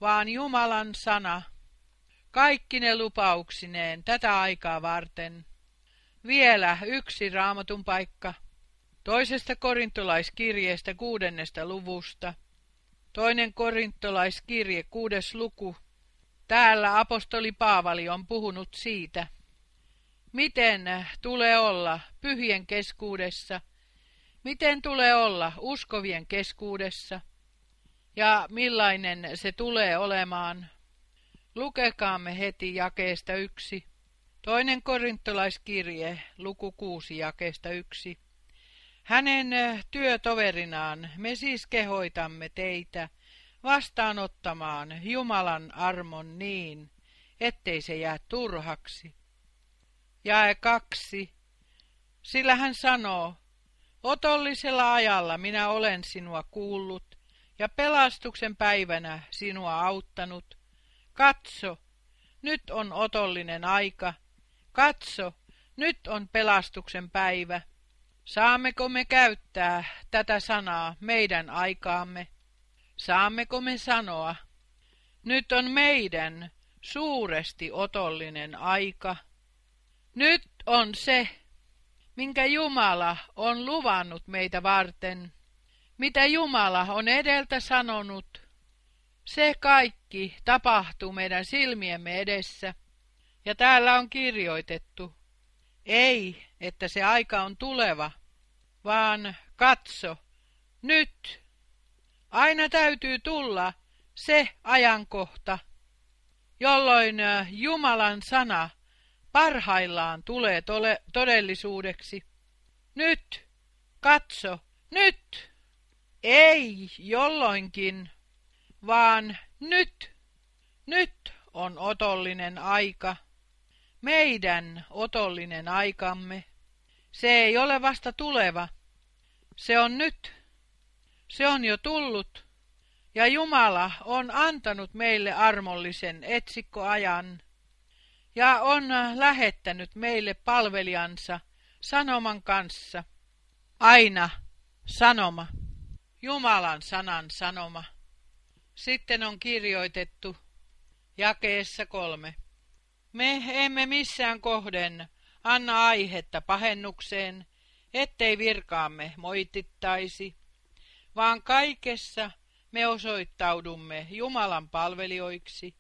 vaan Jumalan sana, kaikki ne lupauksineen tätä aikaa varten. Vielä yksi raamatun paikka. Toisesta korintolaiskirjeestä kuudennesta luvusta. Toinen korintolaiskirje, kuudes luku. Täällä apostoli Paavali on puhunut siitä, miten tulee olla pyhien keskuudessa – Miten tulee olla uskovien keskuudessa? Ja millainen se tulee olemaan? Lukekaamme heti jakeesta yksi. Toinen korintolaiskirje, luku kuusi jakeesta yksi. Hänen työtoverinaan me siis kehoitamme teitä vastaanottamaan Jumalan armon niin, ettei se jää turhaksi. Jae kaksi. Sillä hän sanoo, Otollisella ajalla minä olen sinua kuullut ja pelastuksen päivänä sinua auttanut. Katso, nyt on otollinen aika. Katso, nyt on pelastuksen päivä. Saammeko me käyttää tätä sanaa meidän aikaamme? Saammeko me sanoa, nyt on meidän suuresti otollinen aika. Nyt on se, minkä Jumala on luvannut meitä varten, mitä Jumala on edeltä sanonut, se kaikki tapahtuu meidän silmiemme edessä. Ja täällä on kirjoitettu, ei, että se aika on tuleva, vaan katso, nyt. Aina täytyy tulla se ajankohta, jolloin Jumalan sana parhaillaan tulee tole, todellisuudeksi. Nyt, katso, nyt! Ei jolloinkin, vaan nyt, nyt on otollinen aika. Meidän otollinen aikamme. Se ei ole vasta tuleva. Se on nyt. Se on jo tullut. Ja Jumala on antanut meille armollisen etsikkoajan ja on lähettänyt meille palvelijansa sanoman kanssa. Aina sanoma, Jumalan sanan sanoma. Sitten on kirjoitettu jakeessa kolme. Me emme missään kohden anna aihetta pahennukseen, ettei virkaamme moitittaisi, vaan kaikessa me osoittaudumme Jumalan palvelijoiksi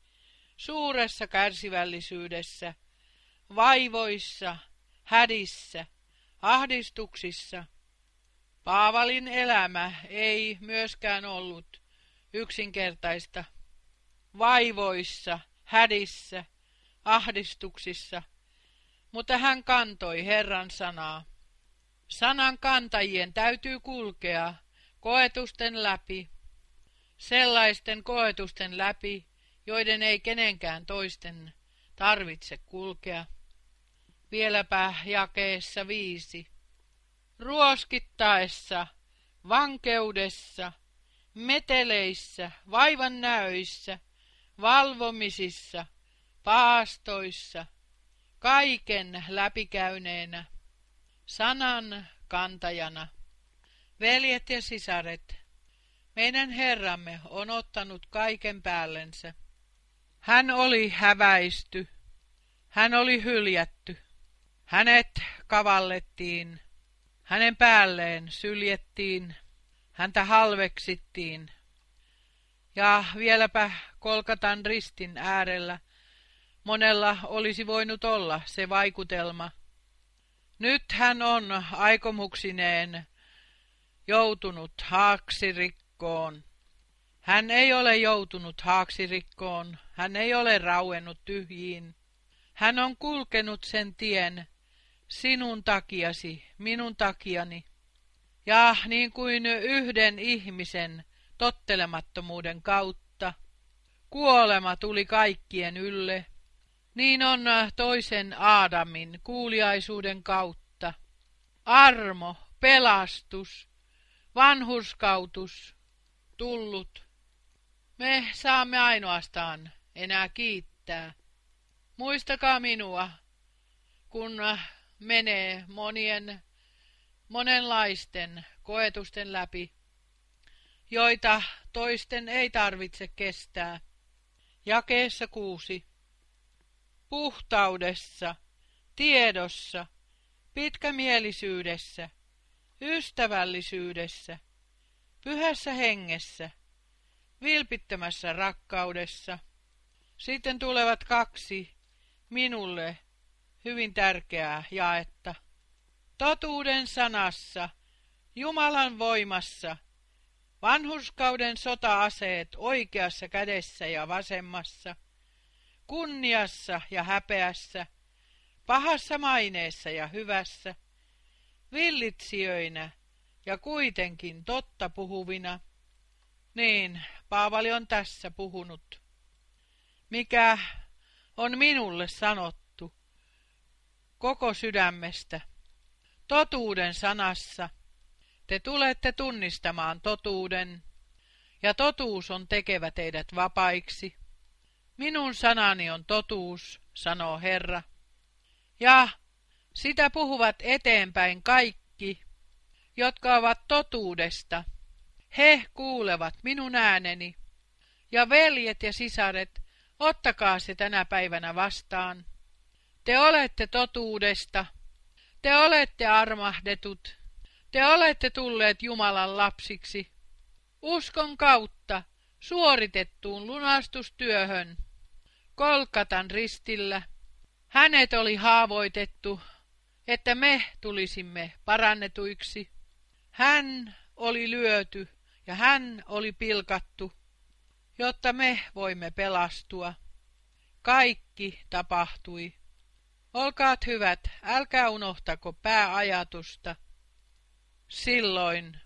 suuressa kärsivällisyydessä, vaivoissa, hädissä, ahdistuksissa. Paavalin elämä ei myöskään ollut yksinkertaista. Vaivoissa, hädissä, ahdistuksissa, mutta hän kantoi Herran sanaa. Sanan kantajien täytyy kulkea koetusten läpi, sellaisten koetusten läpi, joiden ei kenenkään toisten tarvitse kulkea. Vieläpä jakeessa viisi. Ruoskittaessa, vankeudessa, meteleissä, vaivan näöissä, valvomisissa, paastoissa, kaiken läpikäyneenä, sanan kantajana. Veljet ja sisaret, meidän Herramme on ottanut kaiken päällensä. Hän oli häväisty. Hän oli hyljätty. Hänet kavallettiin. Hänen päälleen syljettiin. Häntä halveksittiin. Ja vieläpä kolkatan ristin äärellä monella olisi voinut olla se vaikutelma. Nyt hän on aikomuksineen joutunut haaksirikkoon. Hän ei ole joutunut haaksirikkoon, hän ei ole rauennut tyhjiin. Hän on kulkenut sen tien sinun takiasi, minun takiani. Ja niin kuin yhden ihmisen tottelemattomuuden kautta, kuolema tuli kaikkien ylle, niin on toisen Aadamin kuuliaisuuden kautta. Armo, pelastus, vanhurskautus tullut. Me saamme ainoastaan enää kiittää. Muistakaa minua, kun menee monien, monenlaisten koetusten läpi, joita toisten ei tarvitse kestää. Jakeessa kuusi. Puhtaudessa, tiedossa, pitkämielisyydessä, ystävällisyydessä, pyhässä hengessä, vilpittömässä rakkaudessa. Sitten tulevat kaksi minulle hyvin tärkeää jaetta. Totuuden sanassa, Jumalan voimassa, vanhuskauden sota-aseet oikeassa kädessä ja vasemmassa, kunniassa ja häpeässä, pahassa maineessa ja hyvässä, villitsijöinä ja kuitenkin totta puhuvina. Niin, Paavali on tässä puhunut. Mikä on minulle sanottu koko sydämestä, totuuden sanassa. Te tulette tunnistamaan totuuden, ja totuus on tekevä teidät vapaiksi. Minun sanani on totuus, sanoo Herra. Ja sitä puhuvat eteenpäin kaikki, jotka ovat totuudesta. He kuulevat minun ääneni. Ja veljet ja sisaret, ottakaa se tänä päivänä vastaan. Te olette totuudesta. Te olette armahdetut. Te olette tulleet Jumalan lapsiksi. Uskon kautta suoritettuun lunastustyöhön. Kolkatan ristillä. Hänet oli haavoitettu, että me tulisimme parannetuiksi. Hän oli lyöty ja hän oli pilkattu, jotta me voimme pelastua. Kaikki tapahtui. Olkaat hyvät, älkää unohtako pääajatusta. Silloin,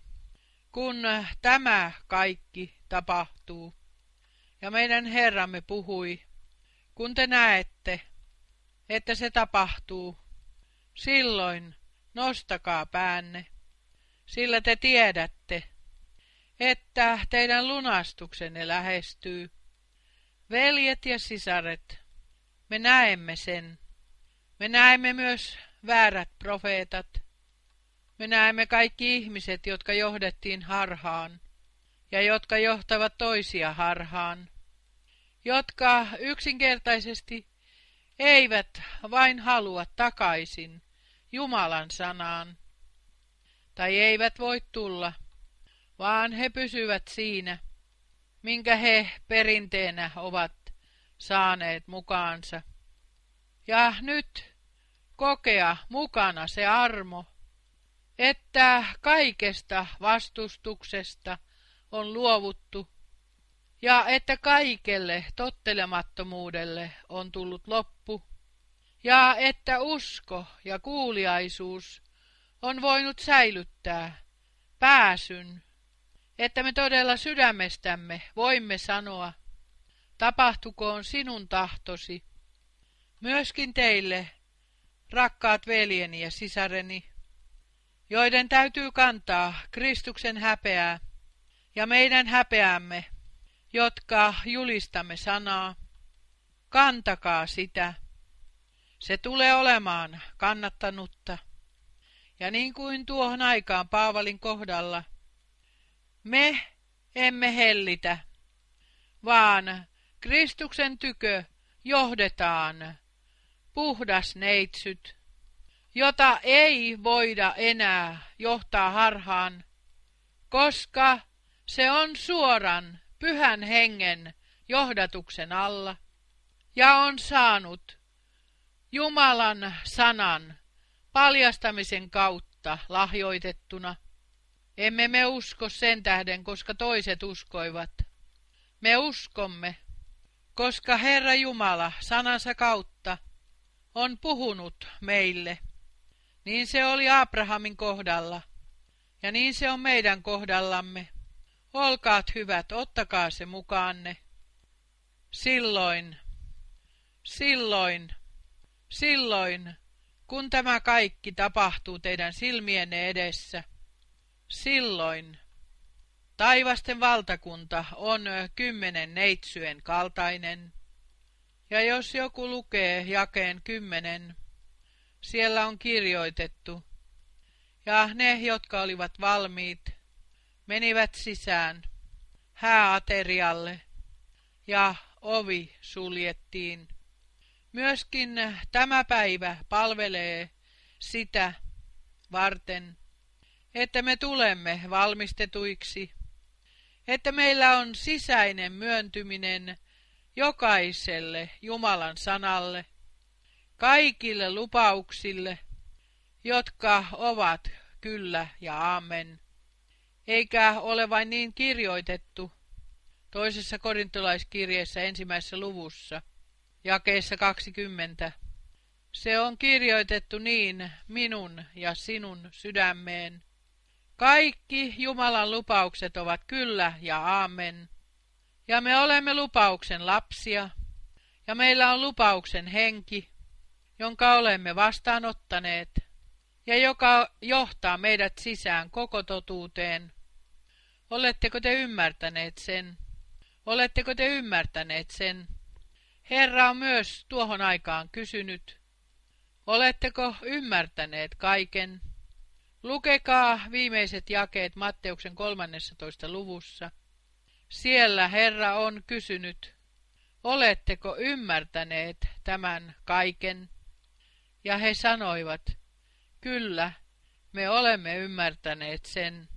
kun tämä kaikki tapahtuu, ja meidän Herramme puhui, kun te näette, että se tapahtuu, silloin nostakaa päänne, sillä te tiedätte, että teidän lunastuksenne lähestyy. Veljet ja sisaret, me näemme sen. Me näemme myös väärät profeetat. Me näemme kaikki ihmiset, jotka johdettiin harhaan ja jotka johtavat toisia harhaan, jotka yksinkertaisesti eivät vain halua takaisin Jumalan sanaan, tai eivät voi tulla, vaan he pysyvät siinä, minkä he perinteenä ovat saaneet mukaansa. Ja nyt kokea mukana se armo, että kaikesta vastustuksesta on luovuttu ja että kaikelle tottelemattomuudelle on tullut loppu ja että usko ja kuuliaisuus on voinut säilyttää pääsyn, että me todella sydämestämme voimme sanoa, tapahtukoon sinun tahtosi, myöskin teille, rakkaat veljeni ja sisareni, joiden täytyy kantaa Kristuksen häpeää ja meidän häpeämme, jotka julistamme sanaa. Kantakaa sitä. Se tulee olemaan kannattanutta. Ja niin kuin tuohon aikaan Paavalin kohdalla, me emme hellitä, vaan Kristuksen tykö johdetaan puhdas neitsyt, jota ei voida enää johtaa harhaan, koska se on suoran pyhän hengen johdatuksen alla. ja on saanut Jumalan sanan paljastamisen kautta lahjoitettuna. Emme me usko sen tähden, koska toiset uskoivat. Me uskomme, koska Herra Jumala sanansa kautta on puhunut meille. Niin se oli Abrahamin kohdalla, ja niin se on meidän kohdallamme. Olkaat hyvät, ottakaa se mukaanne. Silloin, silloin, silloin, kun tämä kaikki tapahtuu teidän silmienne edessä, silloin taivasten valtakunta on kymmenen neitsyen kaltainen. Ja jos joku lukee jakeen kymmenen, siellä on kirjoitettu, ja ne, jotka olivat valmiit, menivät sisään hääaterialle, ja ovi suljettiin. Myöskin tämä päivä palvelee sitä varten, että me tulemme valmistetuiksi, että meillä on sisäinen myöntyminen jokaiselle Jumalan sanalle, kaikille lupauksille, jotka ovat kyllä ja amen, eikä ole vain niin kirjoitettu toisessa korintolaiskirjeessä ensimmäisessä luvussa, jakeessa 20. Se on kirjoitettu niin minun ja sinun sydämeen. Kaikki Jumalan lupaukset ovat kyllä ja amen. Ja me olemme lupauksen lapsia, ja meillä on lupauksen henki, jonka olemme vastaanottaneet, ja joka johtaa meidät sisään koko totuuteen. Oletteko te ymmärtäneet sen? Oletteko te ymmärtäneet sen? Herra on myös tuohon aikaan kysynyt, oletteko ymmärtäneet kaiken? Lukekaa viimeiset jakeet Matteuksen 13. luvussa. Siellä Herra on kysynyt, oletteko ymmärtäneet tämän kaiken? Ja he sanoivat, kyllä, me olemme ymmärtäneet sen.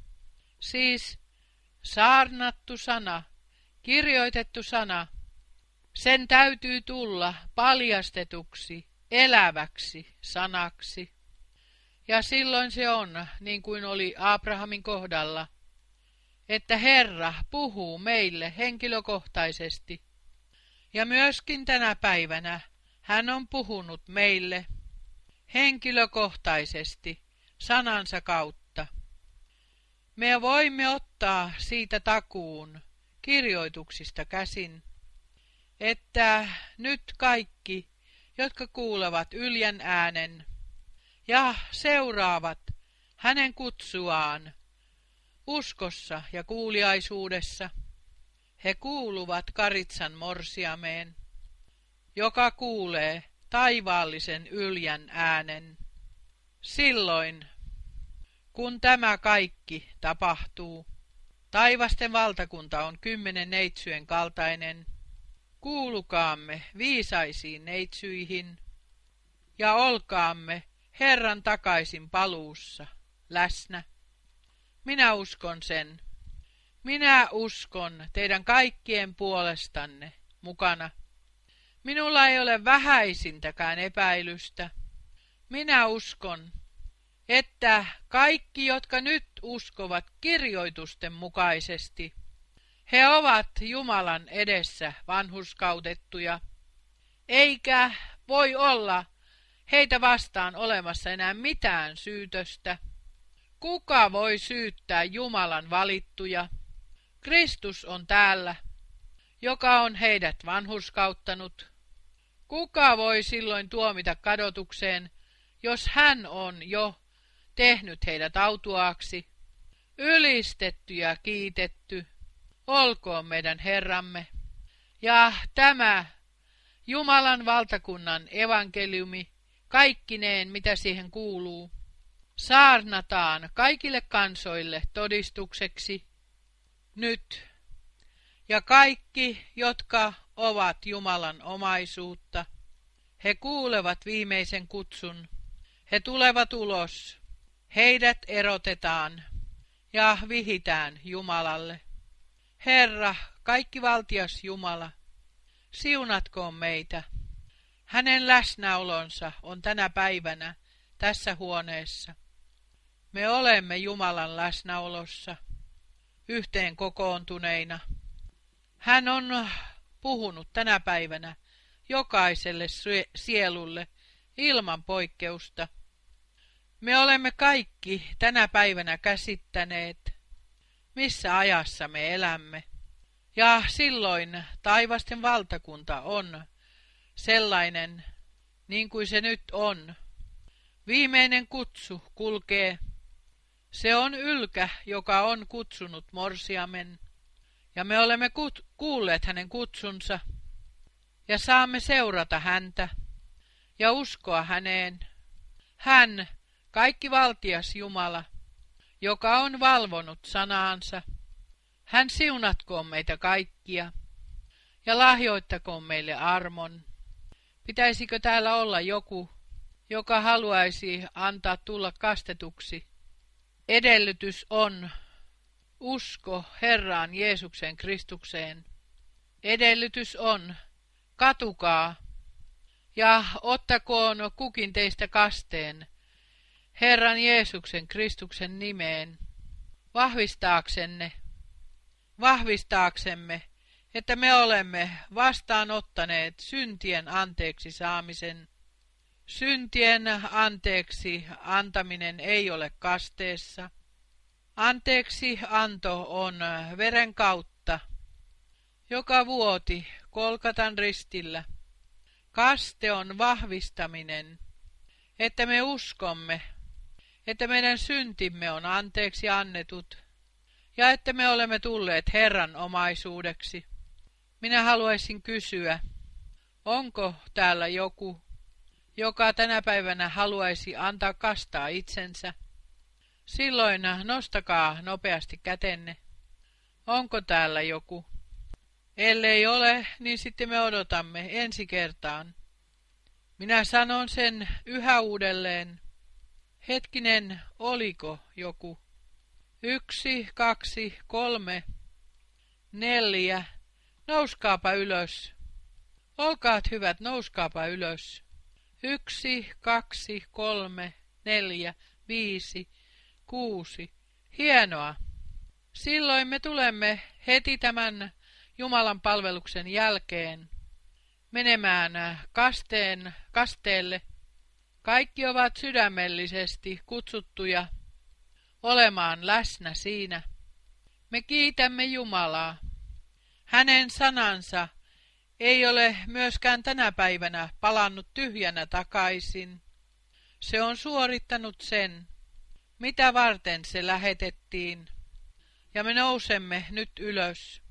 Siis saarnattu sana, kirjoitettu sana, sen täytyy tulla paljastetuksi, eläväksi sanaksi. Ja silloin se on, niin kuin oli Abrahamin kohdalla, että Herra puhuu meille henkilökohtaisesti. Ja myöskin tänä päivänä hän on puhunut meille henkilökohtaisesti sanansa kautta. Me voimme ottaa siitä takuun kirjoituksista käsin että nyt kaikki, jotka kuulevat yljän äänen ja seuraavat hänen kutsuaan uskossa ja kuuliaisuudessa, he kuuluvat Karitsan morsiameen, joka kuulee taivaallisen yljän äänen. Silloin, kun tämä kaikki tapahtuu, taivasten valtakunta on kymmenen neitsyen kaltainen, Kuulukaamme viisaisiin neitsyihin ja olkaamme Herran takaisin paluussa läsnä. Minä uskon sen. Minä uskon teidän kaikkien puolestanne mukana. Minulla ei ole vähäisintäkään epäilystä. Minä uskon, että kaikki, jotka nyt uskovat kirjoitusten mukaisesti, he ovat Jumalan edessä vanhuskautettuja, eikä voi olla heitä vastaan olemassa enää mitään syytöstä. Kuka voi syyttää Jumalan valittuja? Kristus on täällä, joka on heidät vanhuskauttanut. Kuka voi silloin tuomita kadotukseen, jos hän on jo tehnyt heidät autuaaksi? Ylistetty ja kiitetty olkoon meidän Herramme. Ja tämä Jumalan valtakunnan evankeliumi, kaikkineen mitä siihen kuuluu, saarnataan kaikille kansoille todistukseksi nyt. Ja kaikki, jotka ovat Jumalan omaisuutta, he kuulevat viimeisen kutsun, he tulevat ulos, heidät erotetaan ja vihitään Jumalalle. Herra, kaikki valtias Jumala, siunatkoon meitä. Hänen läsnäolonsa on tänä päivänä tässä huoneessa. Me olemme Jumalan läsnäolossa, yhteen kokoontuneina. Hän on puhunut tänä päivänä jokaiselle sielulle ilman poikkeusta. Me olemme kaikki tänä päivänä käsittäneet, missä ajassa me elämme. Ja silloin taivasten valtakunta on sellainen, niin kuin se nyt on. Viimeinen kutsu kulkee. Se on ylkä, joka on kutsunut Morsiamen. Ja me olemme kuulleet hänen kutsunsa ja saamme seurata häntä ja uskoa häneen. Hän, kaikki valtias Jumala, joka on valvonut sanaansa. Hän siunatkoon meitä kaikkia ja lahjoittakoon meille armon. Pitäisikö täällä olla joku, joka haluaisi antaa tulla kastetuksi? Edellytys on usko Herraan Jeesuksen Kristukseen. Edellytys on, katukaa ja ottakoon kukin teistä kasteen Herran Jeesuksen Kristuksen nimeen, vahvistaaksenne, vahvistaaksemme, että me olemme vastaanottaneet syntien anteeksi saamisen. Syntien anteeksi antaminen ei ole kasteessa. Anteeksi anto on veren kautta, joka vuoti Kolkatan ristillä. Kaste on vahvistaminen, että me uskomme, että meidän syntimme on anteeksi annetut ja että me olemme tulleet Herran omaisuudeksi. Minä haluaisin kysyä, onko täällä joku, joka tänä päivänä haluaisi antaa kastaa itsensä? Silloin nostakaa nopeasti kätenne. Onko täällä joku? Ellei ole, niin sitten me odotamme ensi kertaan. Minä sanon sen yhä uudelleen. Hetkinen, oliko joku? Yksi, kaksi, kolme, neljä. Nouskaapa ylös. Olkaat hyvät, nouskaapa ylös. Yksi, kaksi, kolme, neljä, viisi, kuusi. Hienoa. Silloin me tulemme heti tämän Jumalan palveluksen jälkeen menemään kasteen, kasteelle. Kaikki ovat sydämellisesti kutsuttuja olemaan läsnä siinä. Me kiitämme Jumalaa. Hänen sanansa ei ole myöskään tänä päivänä palannut tyhjänä takaisin. Se on suorittanut sen, mitä varten se lähetettiin, ja me nousemme nyt ylös.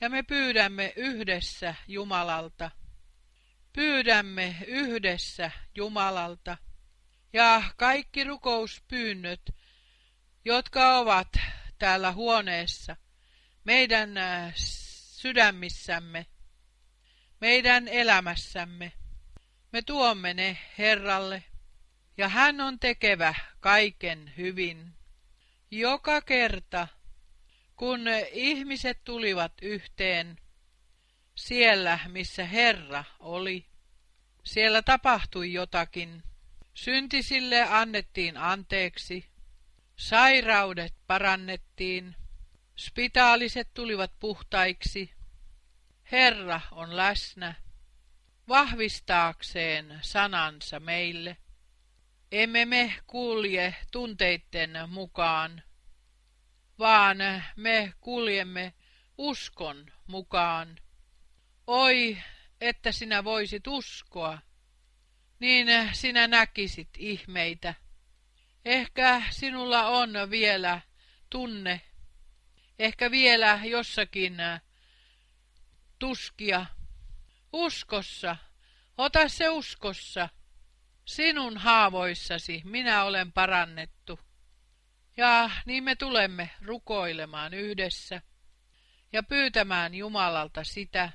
Ja me pyydämme yhdessä Jumalalta. Pyydämme yhdessä Jumalalta. Ja kaikki rukouspyynnöt, jotka ovat täällä huoneessa, meidän äh, sydämissämme, meidän elämässämme, me tuomme ne Herralle, ja hän on tekevä kaiken hyvin. Joka kerta, kun ihmiset tulivat yhteen, siellä missä Herra oli, siellä tapahtui jotakin. Syntisille annettiin anteeksi, sairaudet parannettiin, spitaaliset tulivat puhtaiksi. Herra on läsnä, vahvistaakseen sanansa meille. Emme me kulje tunteitten mukaan, vaan me kuljemme uskon mukaan. Oi, että sinä voisit uskoa, niin sinä näkisit ihmeitä. Ehkä sinulla on vielä tunne, ehkä vielä jossakin tuskia. Uskossa, ota se uskossa, sinun haavoissasi minä olen parannettu. Ja niin me tulemme rukoilemaan yhdessä ja pyytämään Jumalalta sitä,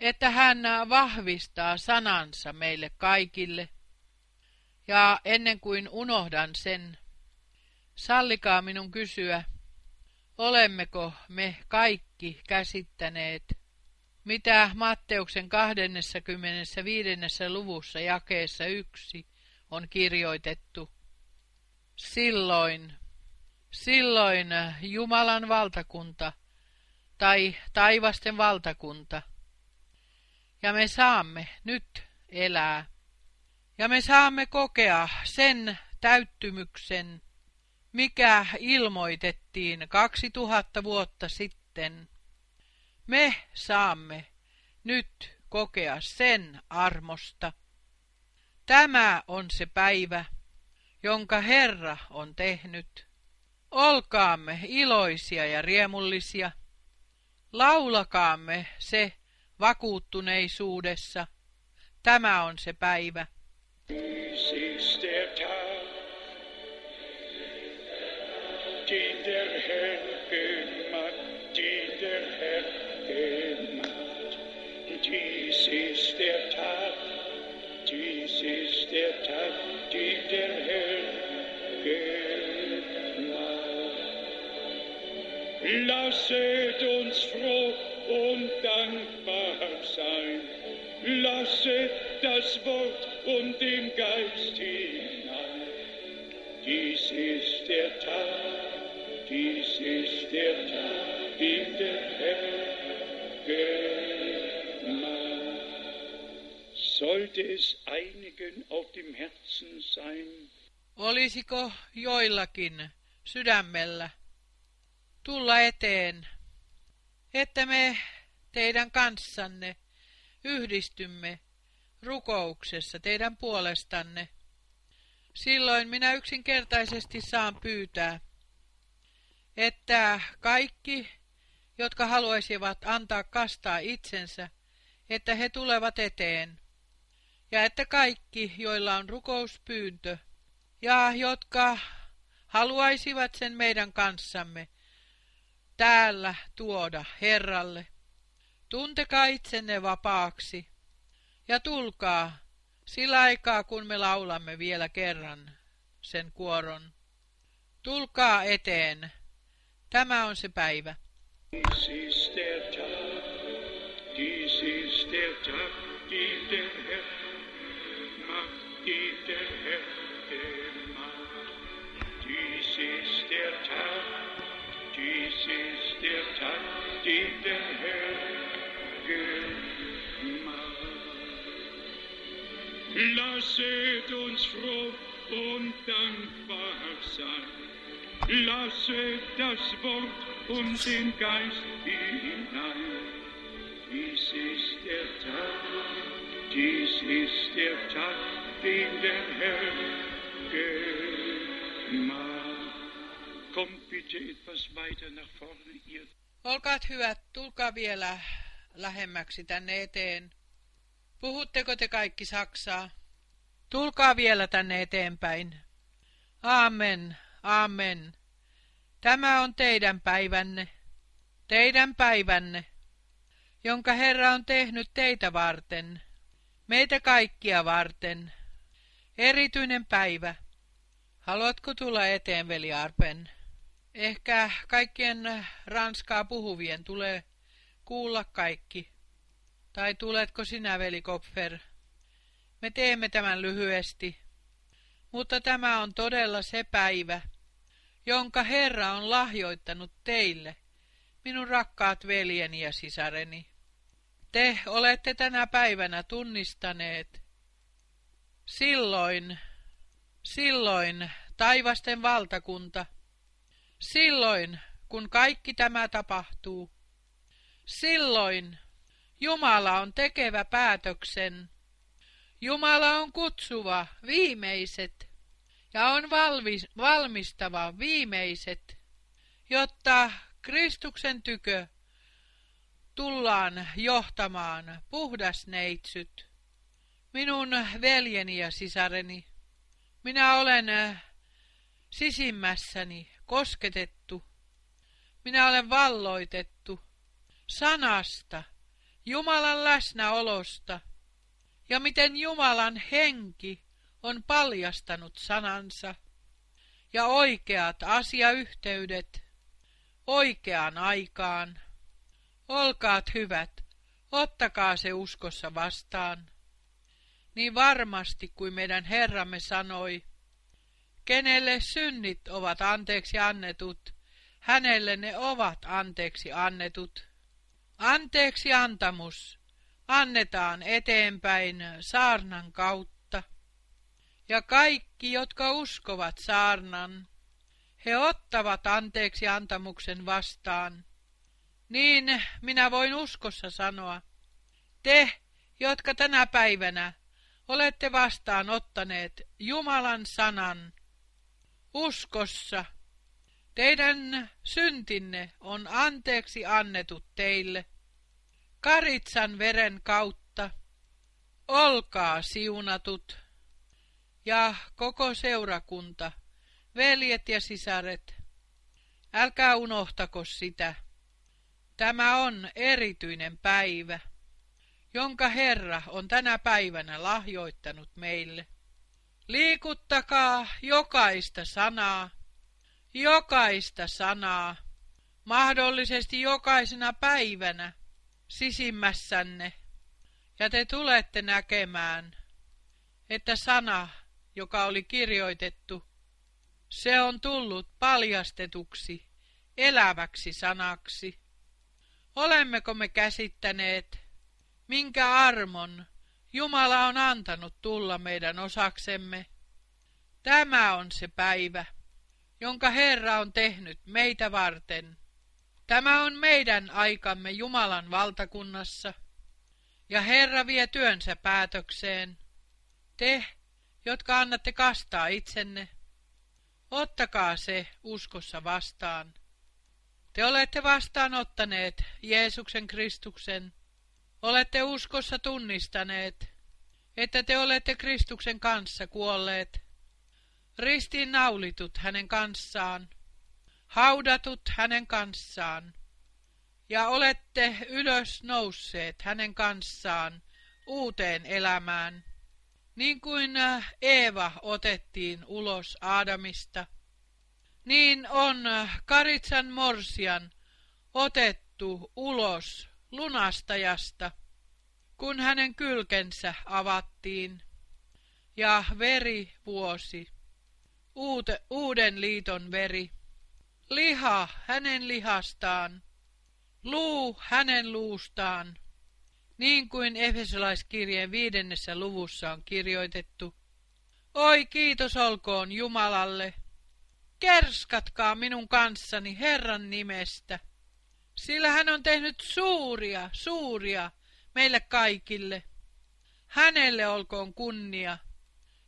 että hän vahvistaa sanansa meille kaikille. Ja ennen kuin unohdan sen, sallikaa minun kysyä, olemmeko me kaikki käsittäneet, mitä Matteuksen 25. luvussa jakeessa yksi on kirjoitettu. Silloin, silloin Jumalan valtakunta tai taivasten valtakunta. Ja me saamme nyt elää. Ja me saamme kokea sen täyttymyksen, mikä ilmoitettiin 2000 vuotta sitten. Me saamme nyt kokea sen armosta. Tämä on se päivä, jonka Herra on tehnyt. Olkaamme iloisia ja riemullisia. Laulakaamme se vakuuttuneisuudessa. Tämä on se päivä. Dies ist der Tag, dies ist der Tag, den der Herr gemacht. Lasset uns froh und dankbar sein. Lasset das Wort und den Geist hinein. Dies ist der Tag, dies ist der Tag, der Herr gemacht. Sollte es einigen auf dem Herzen sein, Olisiko joillakin sydämellä tulla eteen että me teidän kanssanne yhdistymme rukouksessa teidän puolestanne. Silloin minä yksinkertaisesti saan pyytää, että kaikki, jotka haluaisivat antaa kastaa itsensä, että he tulevat eteen, ja että kaikki, joilla on rukouspyyntö, ja jotka haluaisivat sen meidän kanssamme, täällä tuoda Herralle. Tuntekaa itsenne vapaaksi ja tulkaa sillä aikaa, kun me laulamme vielä kerran sen kuoron. Tulkaa eteen. Tämä on se päivä. Dies ist der Tag, dies ist der Tag, den der Herr macht, den der Herr gemacht. Dies ist der Tag, dies ist der Tag, den der Herr gemacht. Lasset uns froh und dankbar sein. Lasset das Wort und den Geist hinein. Dies ist der Tag, dies ist der Tag, den der Herr gemacht. Kommt bitte etwas weiter nach vorne, ihr. Olkaat hyvät, tulkaa vielä lähemmäksi tänne eteen. Puhutteko te kaikki saksaa? Tulkaa vielä tänne eteenpäin. Amen, amen. Tämä on teidän päivänne, teidän päivänne, jonka Herra on tehnyt teitä varten, meitä kaikkia varten. Erityinen päivä. Haluatko tulla eteen, veli Arpen? Ehkä kaikkien ranskaa puhuvien tulee kuulla kaikki. Tai tuletko sinä, veli Kopfer? Me teemme tämän lyhyesti. Mutta tämä on todella se päivä, jonka Herra on lahjoittanut teille, minun rakkaat veljeni ja sisareni. Te olette tänä päivänä tunnistaneet. Silloin, silloin taivasten valtakunta, silloin kun kaikki tämä tapahtuu, silloin Jumala on tekevä päätöksen. Jumala on kutsuva viimeiset ja on valmis, valmistava viimeiset, jotta Kristuksen tykö tullaan johtamaan puhdas neitsyt. Minun veljeni ja sisareni, minä olen sisimmässäni kosketettu. Minä olen valloitettu sanasta, Jumalan läsnäolosta ja miten Jumalan henki on paljastanut sanansa ja oikeat asiayhteydet oikeaan aikaan. Olkaat hyvät, Ottakaa se uskossa vastaan. Niin varmasti kuin meidän Herramme sanoi, kenelle synnit ovat anteeksi annetut, hänelle ne ovat anteeksi annetut. Anteeksi antamus annetaan eteenpäin saarnan kautta. Ja kaikki, jotka uskovat saarnan, he ottavat anteeksi antamuksen vastaan. Niin minä voin uskossa sanoa, te, jotka tänä päivänä olette vastaan ottaneet Jumalan sanan uskossa, teidän syntinne on anteeksi annetut teille. Karitsan veren kautta olkaa siunatut ja koko seurakunta, veljet ja sisaret, älkää unohtako sitä. Tämä on erityinen päivä, jonka Herra on tänä päivänä lahjoittanut meille. Liikuttakaa jokaista sanaa, jokaista sanaa, mahdollisesti jokaisena päivänä sisimmässänne, ja te tulette näkemään, että sana, joka oli kirjoitettu, se on tullut paljastetuksi, eläväksi sanaksi. Olemmeko me käsittäneet, minkä armon Jumala on antanut tulla meidän osaksemme? Tämä on se päivä, jonka Herra on tehnyt meitä varten. Tämä on meidän aikamme Jumalan valtakunnassa, ja Herra vie työnsä päätökseen. Te, jotka annatte kastaa itsenne, ottakaa se uskossa vastaan. Te olette vastaanottaneet Jeesuksen Kristuksen. Olette uskossa tunnistaneet, että te olette Kristuksen kanssa kuolleet. Ristiin naulitut hänen kanssaan, haudatut hänen kanssaan, ja olette ylös nousseet hänen kanssaan uuteen elämään, niin kuin äh, Eeva otettiin ulos Aadamista – niin on Karitsan morsian otettu ulos lunastajasta, kun hänen kylkensä avattiin, ja veri vuosi, uute, uuden liiton veri, liha hänen lihastaan, luu hänen luustaan, niin kuin Efesolaiskirjeen viidennessä luvussa on kirjoitettu. Oi kiitos olkoon Jumalalle, kerskatkaa minun kanssani Herran nimestä, sillä hän on tehnyt suuria, suuria meille kaikille. Hänelle olkoon kunnia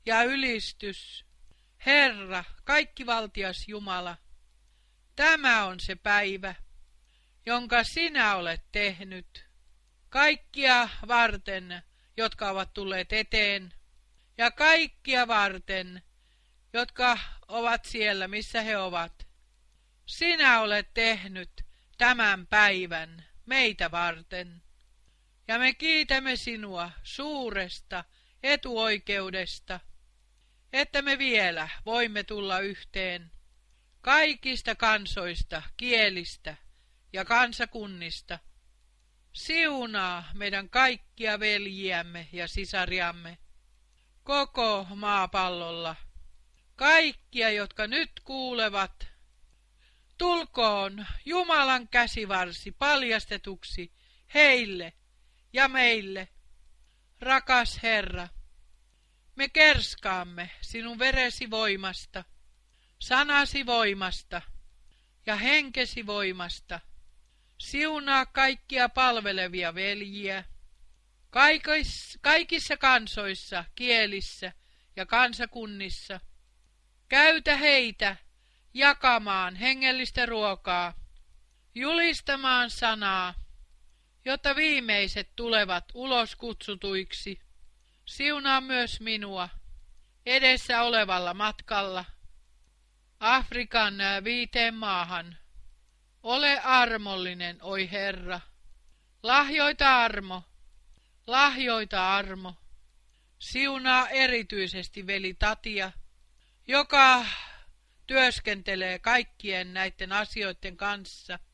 ja ylistys, Herra, kaikkivaltias Jumala. Tämä on se päivä, jonka sinä olet tehnyt, kaikkia varten, jotka ovat tulleet eteen, ja kaikkia varten, jotka ovat siellä, missä he ovat. Sinä olet tehnyt tämän päivän meitä varten. Ja me kiitämme sinua suuresta etuoikeudesta, että me vielä voimme tulla yhteen kaikista kansoista, kielistä ja kansakunnista. Siunaa meidän kaikkia veljiämme ja sisariamme koko maapallolla kaikkia, jotka nyt kuulevat. Tulkoon Jumalan käsivarsi paljastetuksi heille ja meille. Rakas Herra, me kerskaamme sinun veresi voimasta, sanasi voimasta ja henkesi voimasta. Siunaa kaikkia palvelevia veljiä, kaikissa kansoissa, kielissä ja kansakunnissa – Käytä heitä jakamaan hengellistä ruokaa, julistamaan sanaa, jotta viimeiset tulevat ulos kutsutuiksi. Siunaa myös minua edessä olevalla matkalla Afrikan viiteen maahan. Ole armollinen, oi Herra. Lahjoita armo, lahjoita armo. Siunaa erityisesti veli Tatia joka työskentelee kaikkien näiden asioiden kanssa –